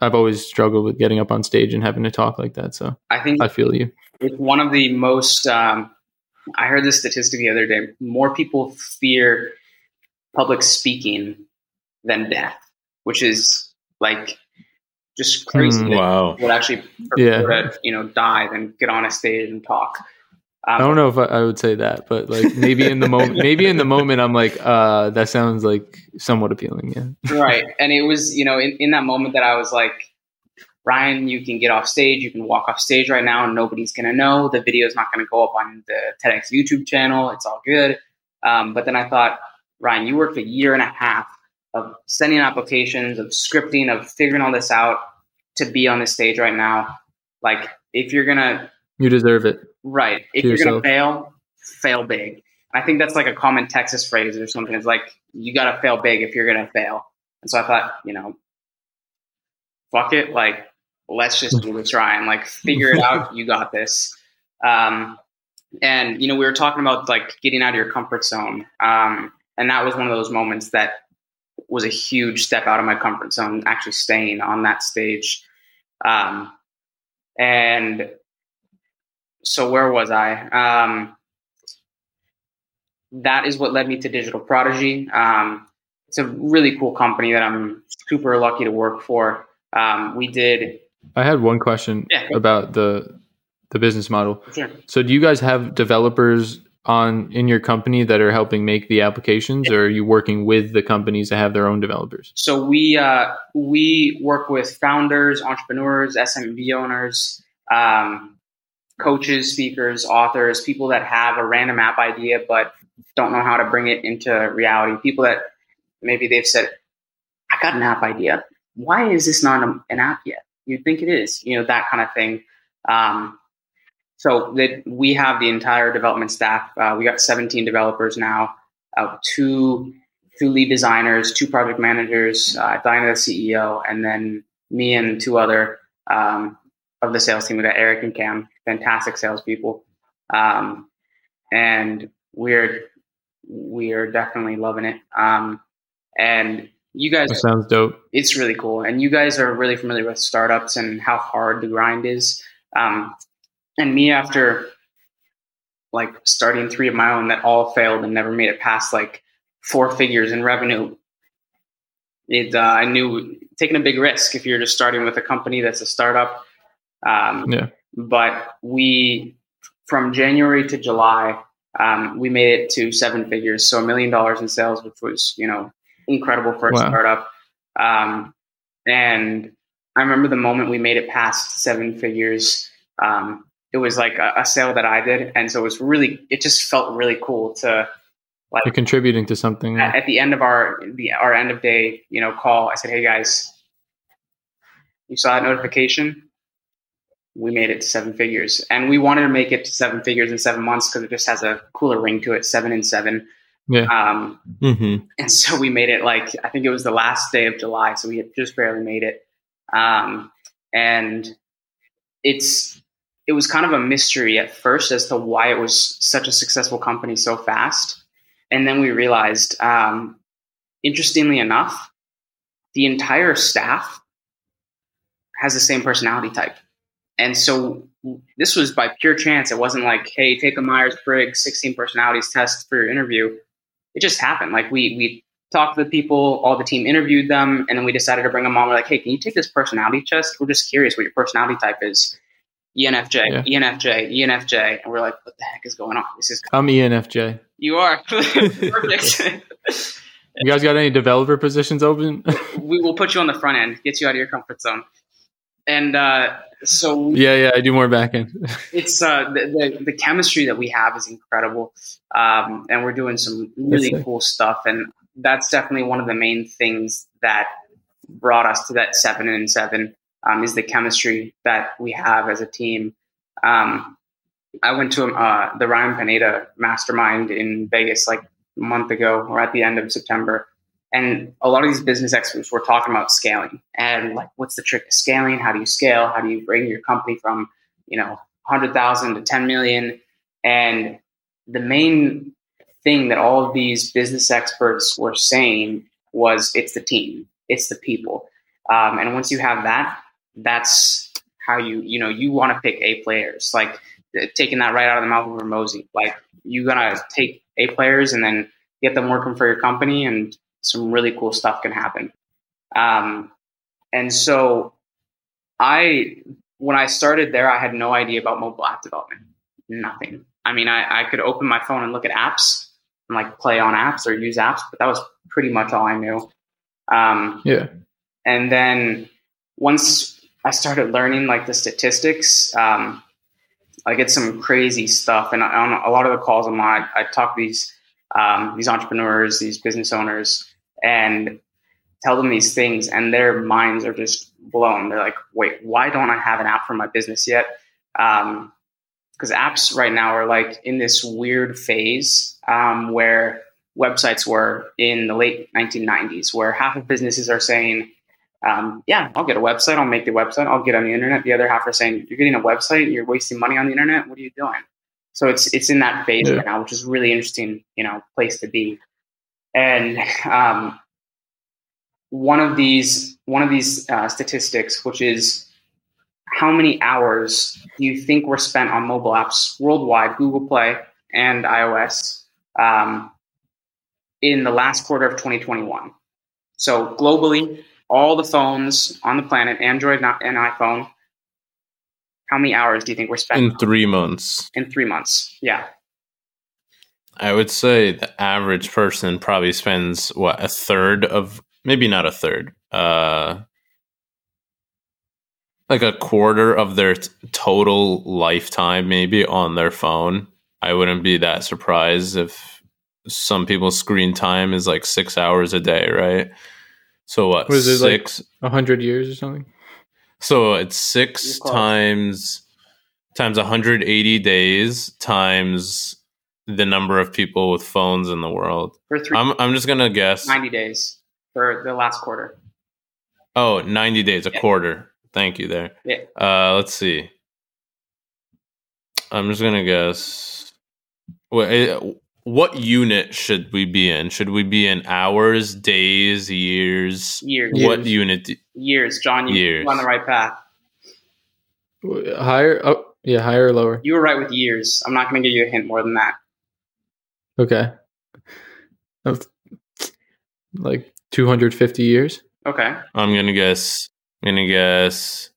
I've always struggled with getting up on stage and having to talk like that. So I think I feel you. It's one of the most. Um, I heard this statistic the other day. More people fear public speaking than death, which is like just crazy. That Wow. Would actually Yeah. to you know die than get on a stage and talk. Um, I don't know if I, I would say that, but like maybe in the moment, maybe in the moment, I'm like, uh, that sounds like somewhat appealing. Yeah. right and it was you know in, in that moment that i was like ryan you can get off stage you can walk off stage right now and nobody's going to know the video is not going to go up on the tedx youtube channel it's all good um, but then i thought ryan you worked a year and a half of sending applications of scripting of figuring all this out to be on this stage right now like if you're to You deserve it. Right. If you're gonna fail, fail big. I think that's like a common Texas phrase or something. It's like, you got to fail big if you're to fail. And so I thought, you know, fuck it. Like, let's just do this, Ryan. Like, figure it out. You got this. Um, and, you know, we were talking about like getting out of your comfort zone. Um, and that was one of those moments that was a huge step out of my comfort zone, actually staying on that stage. Um, and so where was I? Um, that is what led me to Digital Prodigee. Um, it's a really cool company that I'm super lucky to work for. Um, we did, I had one question Yeah. about the the business model. sure. So, do you guys have developers on in your company that are helping make the applications, or are you working with the companies that have their own developers? So we uh, we work with founders, entrepreneurs, SMB owners, um, coaches, speakers, authors, people that have a random app idea but don't know how to bring it into reality. People that maybe they've said, "I got an app idea. Why is this not a- an app yet?" You'd think it is, you know, that kind of thing. Um, so that we have the entire development staff. Uh, we got 17 developers now, uh, two two lead designers, two project managers, uh, Dinah, the CEO, and then me and two other um, of the sales team. We got Eric and Cam, fantastic salespeople, um, and we're we're definitely loving it. Um, and you guys, That sounds dope. it's really cool, and you guys are really familiar with startups and how hard the grind is. Um, and me, after like starting three of my own that all failed and never made it past like four figures in revenue, it uh, I knew taking a big risk if you're just starting with a company that's a startup. Um, Yeah. But we, from January to July, um, we made it to seven figures, so a million dollars in sales, which was you know incredible for a Wow. startup. Um, and I remember the moment we made it past seven figures. Um, it was like a, a sale that I did, and so it was really. It just felt really cool to You're contributing to something. at, at the end of our the our end of day you know call. I said, "Hey guys, you saw that notification? We made it to seven figures, and we wanted to make it to seven figures in seven months because it just has a cooler ring to it. Seven and seven. Yeah. Um, Mm-hmm. and so we made it like I think it was the last day of July, so we had just barely made it. Um, and it's it was kind of a mystery at first as to why it was such a successful company so fast. And then we realized, um, interestingly enough, the entire staff has the same personality type. And so this was by pure chance. It wasn't like, hey, take a Myers Briggs 16 personalities test for your interview. It just happened. Like we we talked to the people, all the team interviewed them, and then we decided to bring them on. We're like, hey, can you take this personality test? We're just curious what your personality type is. ENFJ, ENFJ, ENFJ. And we're like, what the heck is going on? This is I'm ENFJ. you are perfect. You guys got any developer positions open? we will put you on the front end, get you out of your comfort zone. And uh, so yeah, yeah, I do more backend. it's uh, the, the the chemistry that we have is incredible, um, and we're doing some really That's it. cool stuff, and that's definitely one of the main things that brought us to that seven and seven um, is the chemistry that we have as a team. Um, I went to uh, the Ryan Pineda Mastermind in Vegas like a month ago, or at the end of September, And a lot of these business experts were talking about scaling and like, what's the trick to scaling? How do you scale? How do you bring your company from, you know, 100,000 to 10 million? And the main thing that all of these business experts were saying was it's the team, it's the people. Um, and once you have that, that's how you, you know, you want to pick A players. Like taking that right out of the mouth of Hormozi. Like you're gonna take A players and then get them working for your company, and some really cool stuff can happen. Um, and so, I when I started there, I had no idea about mobile app development. Nothing. I mean, I, I could open my phone and look at apps and like play on apps or use apps, but that was pretty much all I knew. Um, yeah. And then once I started learning like the statistics, um, I get some crazy stuff. And on a lot of the calls I'm on, I, talk to these um, these entrepreneurs, these business owners, and tell them these things, and their minds are just blown. They're like, "Wait, why don't I have an app for my business yet?" Because um, apps right now are like in this weird phase um, where websites were in the late 1990s, where half of businesses are saying, um, yeah, I'll get a website. I'll make the website. I'll get on the internet. The other half are saying, you're getting a website and you're wasting money on the internet. What are you doing? So it's it's in that phase yeah. right now, which is really interesting, you know, place to be. And um, one of these one of these uh, statistics, which is how many hours do you think were spent on mobile apps worldwide, Google Play and iOS, um, in the last quarter of 2021? So globally, all the phones on the planet, Android and iPhone, how many hours do you think we're spending? In three months. In three months, yeah. I would say the average person probably spends what a third of, maybe not a third, uh, like a quarter of their t- total lifetime, maybe on their phone. I wouldn't be that surprised if some people's screen time is like six hours a day, right? So what? Was it six? Like hundred years or something? So it's six times times 180 days times the number of people with phones in the world. For three, I'm I'm just gonna guess 90 days for the last quarter. Oh, 90 days, a yeah. quarter. Thank you there. Yeah. Uh, let's see. I'm just gonna guess. Wait, what unit should we be in? Should we be in hours, days, years? Years. What years. unit? Years, John. You years. on the right path. Higher? Oh, yeah, higher or lower? You were right with years. I'm not going to give you a hint more than that. Okay. Like 250 years. Okay. I'm gonna guess. I'm gonna guess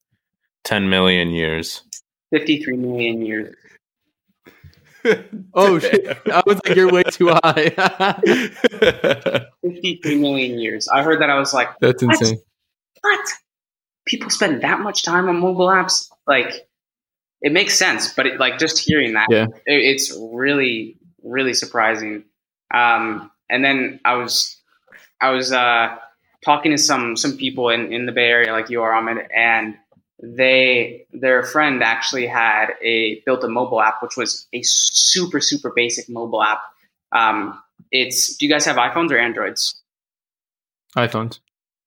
10 million years. 53 million years. oh shit! I was like, "You're way too high." Fifty-three million years. I heard that. I was like, "That's what? insane." What? People spend that much time on mobile apps? Like, it makes sense, but it, like just hearing that, yeah, it, it's really, really surprising. Um, and then I was, I was uh, talking to some some people in in the Bay Area, like you are, Ahmed, and they their friend actually had a built a mobile app which was a super super basic mobile app. Um, it's do you guys have iphones or androids? iphones.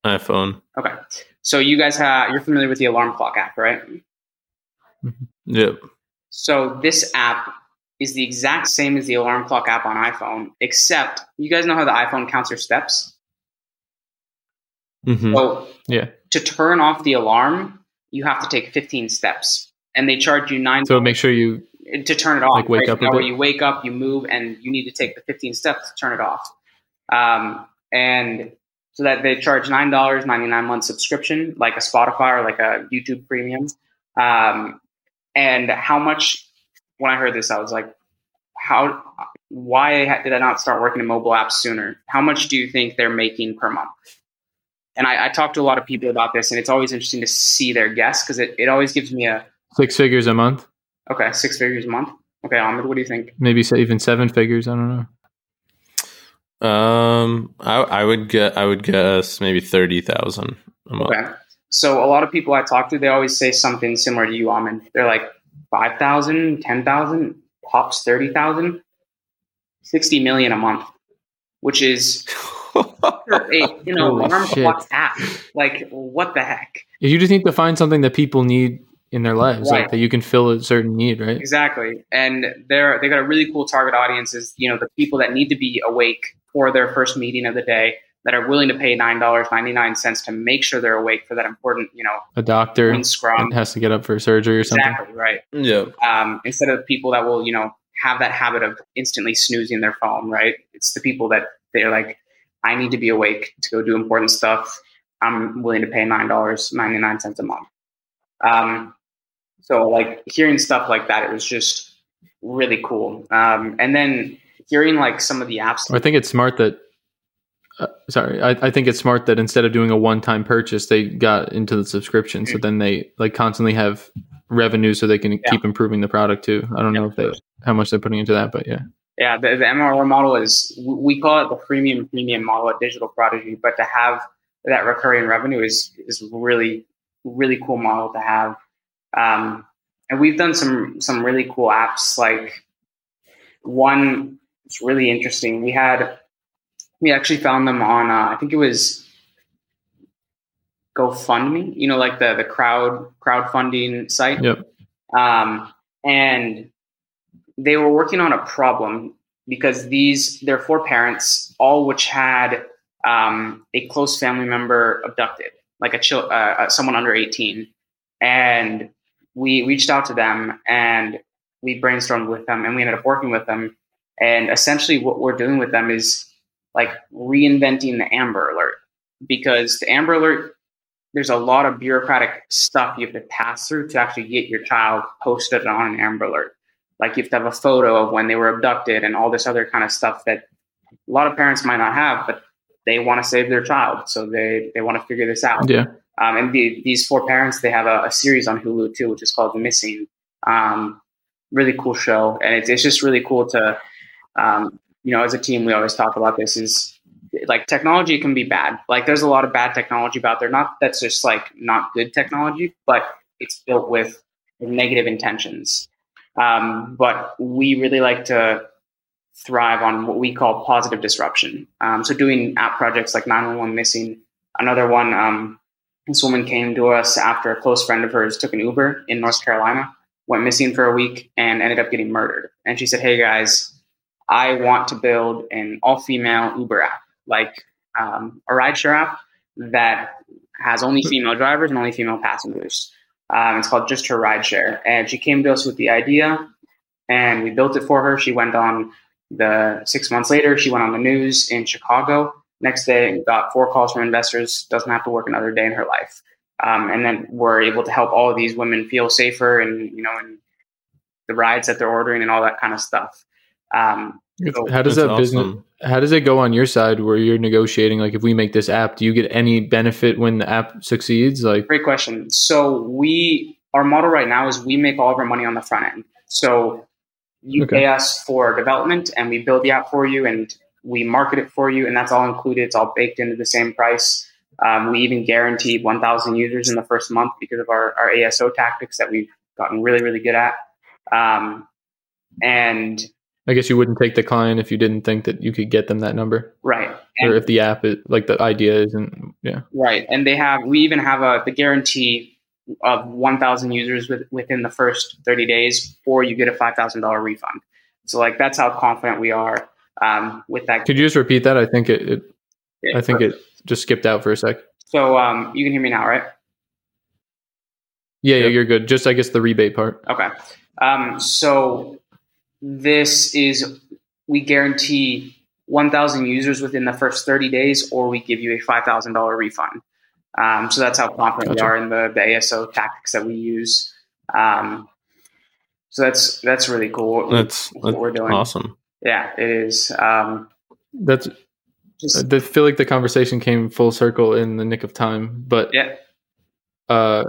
iphone. Okay. So you guys have you're familiar with the alarm clock app right? Mm-hmm. yep. So this app is the exact same as the alarm clock app on iphone except you guys know how the iphone counts your steps? Mm-hmm. so yeah. to turn off the alarm you have to take 15 steps and they charge you nine. So make sure you to turn it off. Like wake right? up. Now, where you wake up, you move, and you need to take the 15 steps to turn it off. Um, and so that they charge nine dollars ninety nine month subscription, like a Spotify or like a YouTube Premium. Um, and how much? When I heard this, I was like, how? Why did I not start working in mobile apps sooner? How much do you think they're making per month? And I, I talk to a lot of people about this, and it's always interesting to see their guess because it, it always gives me a six figures a month. Okay, six figures a month. Okay, Ahmed, what do you think? Maybe say even seven figures. I don't know. Um, I, I would get I would guess maybe thirty thousand a month. Okay, so a lot of people I talk to, they always say something similar to you, Ahmed. They're like 5,000, 10,000, pops 30,000, 60 million a month, which is a you know Holy alarm shit. clock app. Like what the heck? You just need to find something that people need in their lives, Right. like that you can fill a certain need, right? Exactly. And they're they got a really cool target audience is, you know, the people that need to be awake for their first meeting of the day that are willing to pay nine dollars ninety nine cents to make sure they're awake for that important, you know, A doctor scrum. has to get up for surgery or something. Exactly right. Yeah. Um, instead of people that will, you know, have that habit of instantly snoozing their phone, right? It's the people that they're like, I need to be awake to go do important stuff. I'm willing to pay nine dollars ninety nine cents a month. Um, so like hearing stuff like that, it was just really cool. Um, and then hearing like some of the apps. I think it's smart that. Uh, sorry, I, I think it's smart that instead of doing a one-time purchase, they got into the subscription. So then they like constantly have revenue, so they can Yeah. keep improving the product too. I don't know if they how much they're putting into that, but yeah, Yeah, the, the MRR model is we call it the freemium premium model at Digital Prodigee, but to have that recurring revenue is is really really cool model to have. Um, and we've done some some really cool apps. Like one, it's really interesting. We had we actually found them on uh, I think it was GoFundMe. You know, like the the crowd crowdfunding site. Yep. Um, and they were working on a problem because these their four parents, all which had um, a close family member abducted, like a chil- uh, uh, someone under eighteen, and we reached out to them and we brainstormed with them and we ended up working with them. And essentially, what we're doing with them is like reinventing the Amber Alert because the Amber Alert there's a lot of bureaucratic stuff you have to pass through to actually get your child posted on an Amber Alert. Like you have to have a photo of when they were abducted and all this other kind of stuff that a lot of parents might not have, but they want to save their child, so they they want to figure this out. yeah. Um, and the, these four parents, they have a, a series on Hulu too, which is called The Missing. Um, really cool show, and it's it's just really cool to, um, you know, as a team, we always talk about this is like technology can be bad. Like there's a lot of bad technology out there. Not that's just like not good technology, but it's built with negative intentions. Um, but we really like to thrive on what we call positive disruption. Um, so doing app projects like 911 Missing. Another one, um, this woman came to us after a close friend of hers took an Uber in North Carolina, went missing for a week, and ended up getting murdered. And she said, "Hey guys, I want to build an all-female Uber app, like um, a rideshare app that has only female drivers and only female passengers. Um, it's called Just Her Rideshare." And she came to us with the idea, and we built it for her. She went on the six months later. She went on the news in Chicago. Next day, got four calls from investors. Doesn't have to work another day in her life. Um, and then we're able to help all of these women feel safer, and you know, and the rides that they're ordering and all that kind of stuff. Um, How does that business? How does it go on your side where you're negotiating? Like, if we make this app, do you get any benefit when the app succeeds? Like, Great question. So we our model right now is we make all of our money on the front end. So you Okay. pay us for development and we build the app for you and we market it for you and that's all included. It's all baked into the same price. Um, we even guarantee 1,000 users in the first month because of our, our ASO tactics that we've gotten really, really good at. Um, and I guess you wouldn't take the client if you didn't think that you could get them that number, right. or And- if the app is like the idea isn't. Yeah. Right, and they have. We even have a the guarantee of 1,000 users with, within the first 30 days, or you get a $5,000 refund. So, like, that's how confident we are um, with that. Could you just repeat that? I think it. it I think it just skipped out for a sec. So, um, you can hear me now, right? Yeah, yeah, you're good. Just I guess the rebate part. Okay. Um, so, this is we guarantee 1,000 users within the first 30 days, or we give you a $5,000 refund. Um, so that's how confident we are in the, the ASO tactics that we use. Um, so that's that's really cool. That's, what that's we're doing. awesome. Yeah, it is. Um, That's. just I feel like the conversation came full circle in the nick of time. But yeah. uh,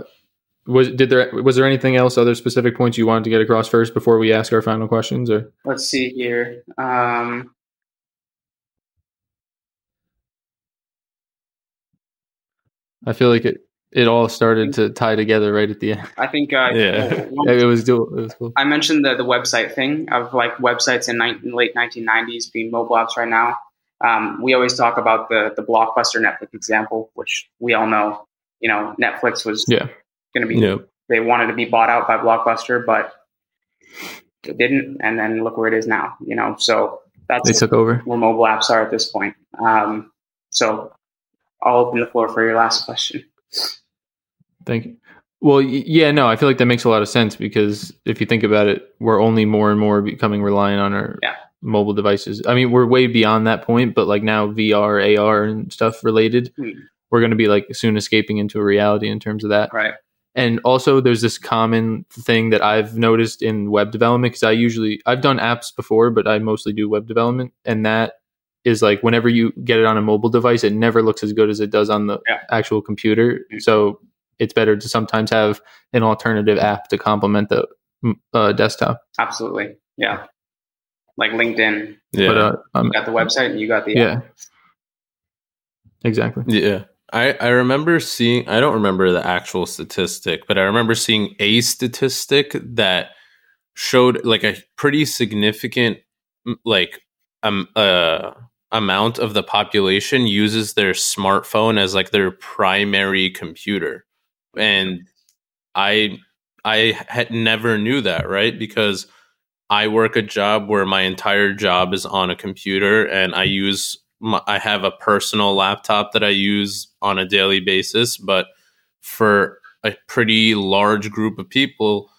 was did there was there anything else? Other specific points you wanted to get across first before we ask our final questions, or Let's see here. Um, I feel like it it all started to tie together right at the end. I think uh, Yeah. one- It was dual. It was cool. I mentioned the, the website thing of like websites in ni- late 1990s being mobile apps right now. Um, we always talk about the the blockbuster Netflix example, which we all know. You know, Netflix was Yeah. Going to be Yep. they wanted to be bought out by Blockbuster, but it didn't. And then look where it is now. You know, so that's They took over. where mobile apps are at this point. Um, so I'll open the floor for your last question. Thank you. Well, yeah, no, I feel like that makes a lot of sense because if you think about it, we're only more and more becoming reliant on our Yeah. mobile devices. I mean, we're way beyond that point, but like now VR, AR, and stuff related, Hmm. we're going to be like soon escaping into a reality in terms of that. Right. And also, there's this common thing that I've noticed in web development because I usually I've done apps before, but I mostly do web development, and that is like whenever you get it on a mobile device, it never looks as good as it does on the Yeah. actual computer. Mhm. So it's better to sometimes have an alternative app to complement the mm, uh, desktop. Absolutely. Yeah. Like LinkedIn, Yeah. But uh, um, you got the website and you got the yeah, exactly. Yeah. I, I remember seeing I don't remember the actual statistic, but I remember seeing a statistic that showed like a pretty significant like um uh amount of the population uses their smartphone as like their primary computer. And I I had never knew that, right? Because I work a job where my entire job is on a computer and I use my, I have a personal laptop that I use on a daily basis, but for a pretty large group of people,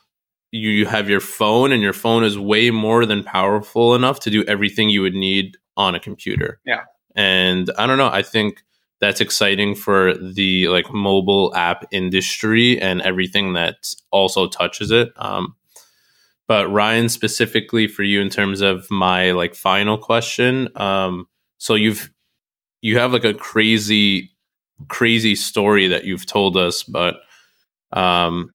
you, you have your phone, and your phone is way more than powerful enough to do everything you would need on a computer. Yeah. And I don't know, I think that's exciting for the like mobile app industry and everything that also touches it. Um, but Ryan, specifically for you in terms of my like final question, um, so you've you have like a crazy crazy story that you've told us but um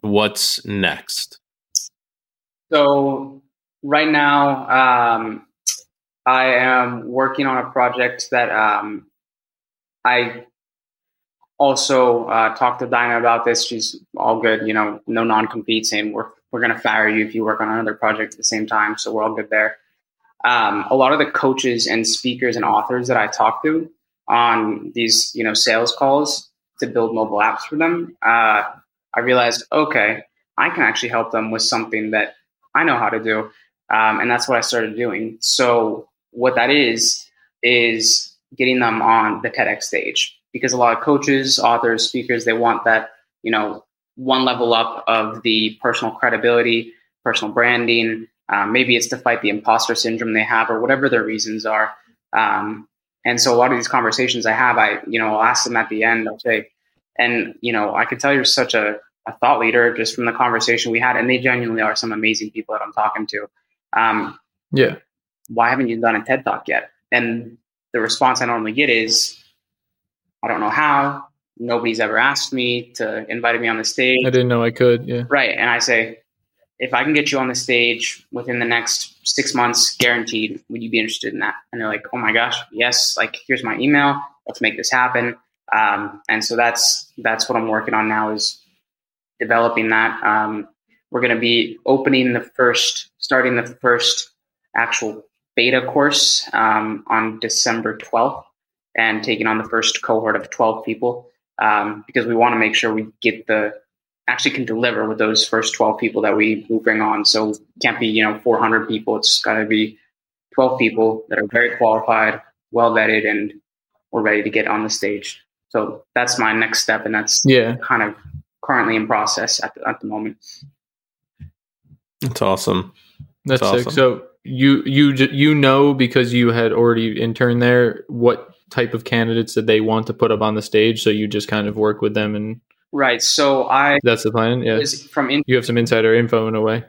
what's next So right now, um, I am working on a project that um, I also uh, talked to Dinah about this. She's all good, you know, no non compete saying we're we're to fire you if you work on another project at the same time. So we're all good there. Um, a lot of the coaches and speakers and authors that I talk to on these, you know, sales calls to build mobile apps for them, uh, I realized, okay, I can actually help them with something that I know how to do. Um, and that's what I started doing. So, what that is, is getting them on the TEDx stage because a lot of coaches, authors, speakers, they want that, you know, one level up of the personal credibility, personal branding. Um, maybe it's to fight the imposter syndrome they have or whatever their reasons are. Um, and so a lot of these conversations I have, I, you know, I'll ask them at the end, I'll say, and, you know, I could tell you're such a, a thought leader just from the conversation we had. And they genuinely are some amazing people that I'm talking to. Um, Yeah, why haven't you done a TED talk yet? And the response I normally get is, I don't know how. Nobody's ever asked me to invite me on the stage. I didn't know I could. Yeah, Right. And I say, if I can get you on the stage within the next six months, guaranteed, would you be interested in that? And they're like, oh my gosh, yes. Like, here's my email. Let's make this happen. Um, and so that's that's what I'm working on now is developing that. Um, we're going to be opening the first, starting the first actual beta course um, on December 12th and taking on the first cohort of 12 people um, because we want to make sure we get the actually can deliver with those first 12 people that we, we bring on. So it can't be, you know, 400 people. It's got to be 12 people that are very qualified, well vetted, and we're ready to get on the stage. So that's my next step. And that's yeah. kind of currently in process at the, at the moment. That's awesome That's That's sick. awesome. So you you j- you know because you had already interned there what type of candidates that they want to put up on the stage. So you just kind of work with them, and Right. So I that's the plan. Yeah, from in, you have some insider info in a way.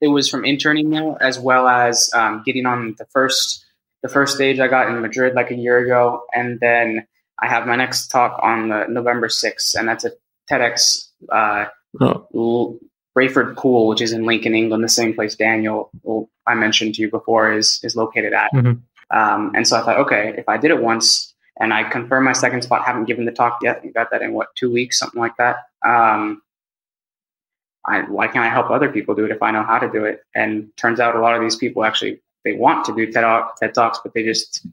it was from interning there as well as um, getting on the first the first stage I got in Madrid like a year ago, and then I have my next talk on the November sixth, and that's a TEDx uh, Oh, Brayford Pool, which is in Lincoln, England, the same place Daniel well, I mentioned to you before is is located at. Mhm. Um, and so I thought, okay, if I did it once and I confirmed my second spot, haven't given the talk yet, you got that in what two weeks, something like that. Um, I, why can't I help other people do it if I know how to do it? And turns out a lot of these people actually they want to do TED, TED talks, but they just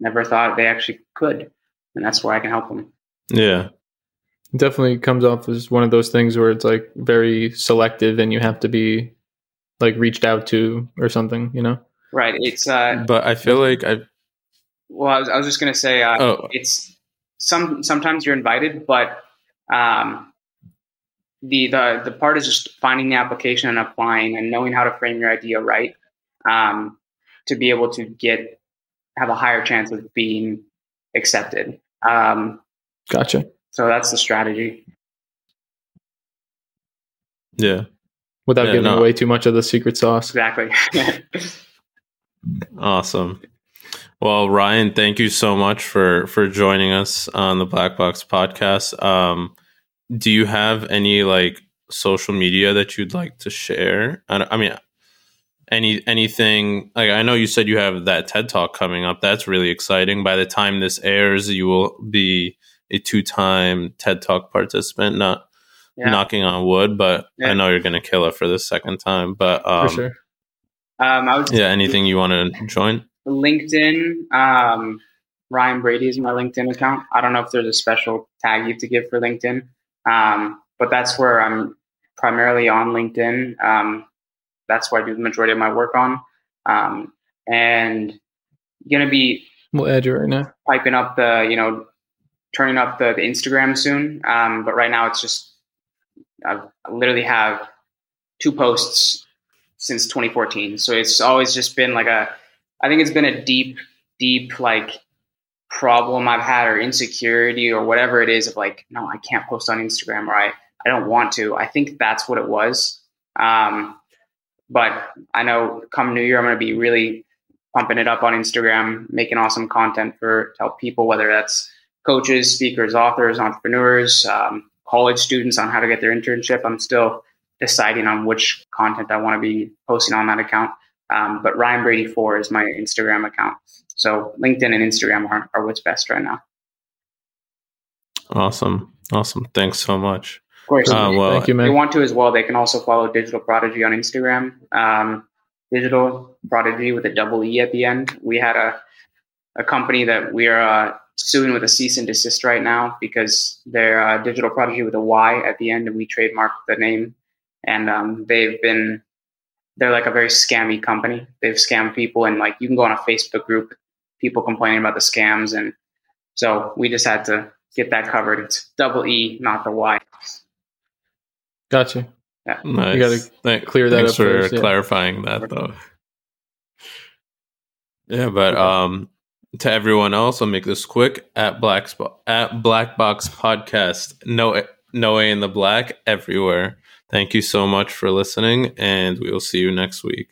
never thought they actually could, and that's where I can help them. Yeah, It definitely comes off as one of those things where it's like very selective and you have to be like reached out to or something, you know? Right. It's uh. but I feel like I. Well, I was, I was just gonna say uh, Oh, it's some sometimes you're invited, but um, the the the part is just finding the application and applying and knowing how to frame your idea right um, to be able to get have a higher chance of being accepted. Um, Gotcha. so that's the strategy. yeah. Without Yeah, giving no. away too much of the secret sauce. Exactly. Awesome. Well, Ryan, thank you so much for for joining us on the Black Box podcast. Um, do you have any like social media that you'd like to share? I, don't- I mean, any anything like I know you said you have that TED Talk coming up. That's really exciting. By the time this airs, you will be a two time TED Talk participant. Not yeah. knocking on wood, but Yeah. I know you're gonna kill it for the second time. But um, for sure. Um, I was yeah, anything you want to join? LinkedIn. Um, Ryan Brady is my LinkedIn account. I don't know if there's a special tag you have to give for LinkedIn, um, but that's where I'm primarily on LinkedIn. Um, that's where I do the majority of my work on, um, and gonna be We'll add you right now. piping up the you know turning up the, the Instagram soon. Um, but right now it's just I've, I literally have two posts since 2014. So it's always just been like a I think it's been a deep deep like problem I've had or insecurity or whatever it is of like no I can't post on Instagram or I I don't want to. I think that's what it was. Um, but I know come New Year I'm going to be really pumping it up on Instagram, making awesome content for to help people, whether that's coaches, speakers, authors, entrepreneurs, um, college students on how to get their internship. I'm still deciding on which content I want to be posting on that account. Um, but Ryan Brady four is my Instagram account. So LinkedIn and Instagram are, are what's best right now. Awesome, awesome. Thanks so much. Of course, Uh, well, Thank you, if they want to as well, they can also follow Digital Prodigee on Instagram. Um, Digital Prodigee with a double E at the end. We had a a company that we are uh, suing with a cease and desist right now because they're uh, Digital Prodigy with a Y at the end, and we trademarked the name. And um, they've been they're like a very scammy company. They've scammed people, and like you can go on a Facebook group, people complaining about the scams, and so we just had to get that covered. It's double E, not the Y. Gotcha. Nice. You gotta Thank- clear that Thanks up for first, yeah. clarifying that, though. Yeah, but um, to everyone else, I'll make this quick at Black Spo- at Black Box Podcast. No, no A in the black everywhere. Thank you so much for listening, and we will see you next week.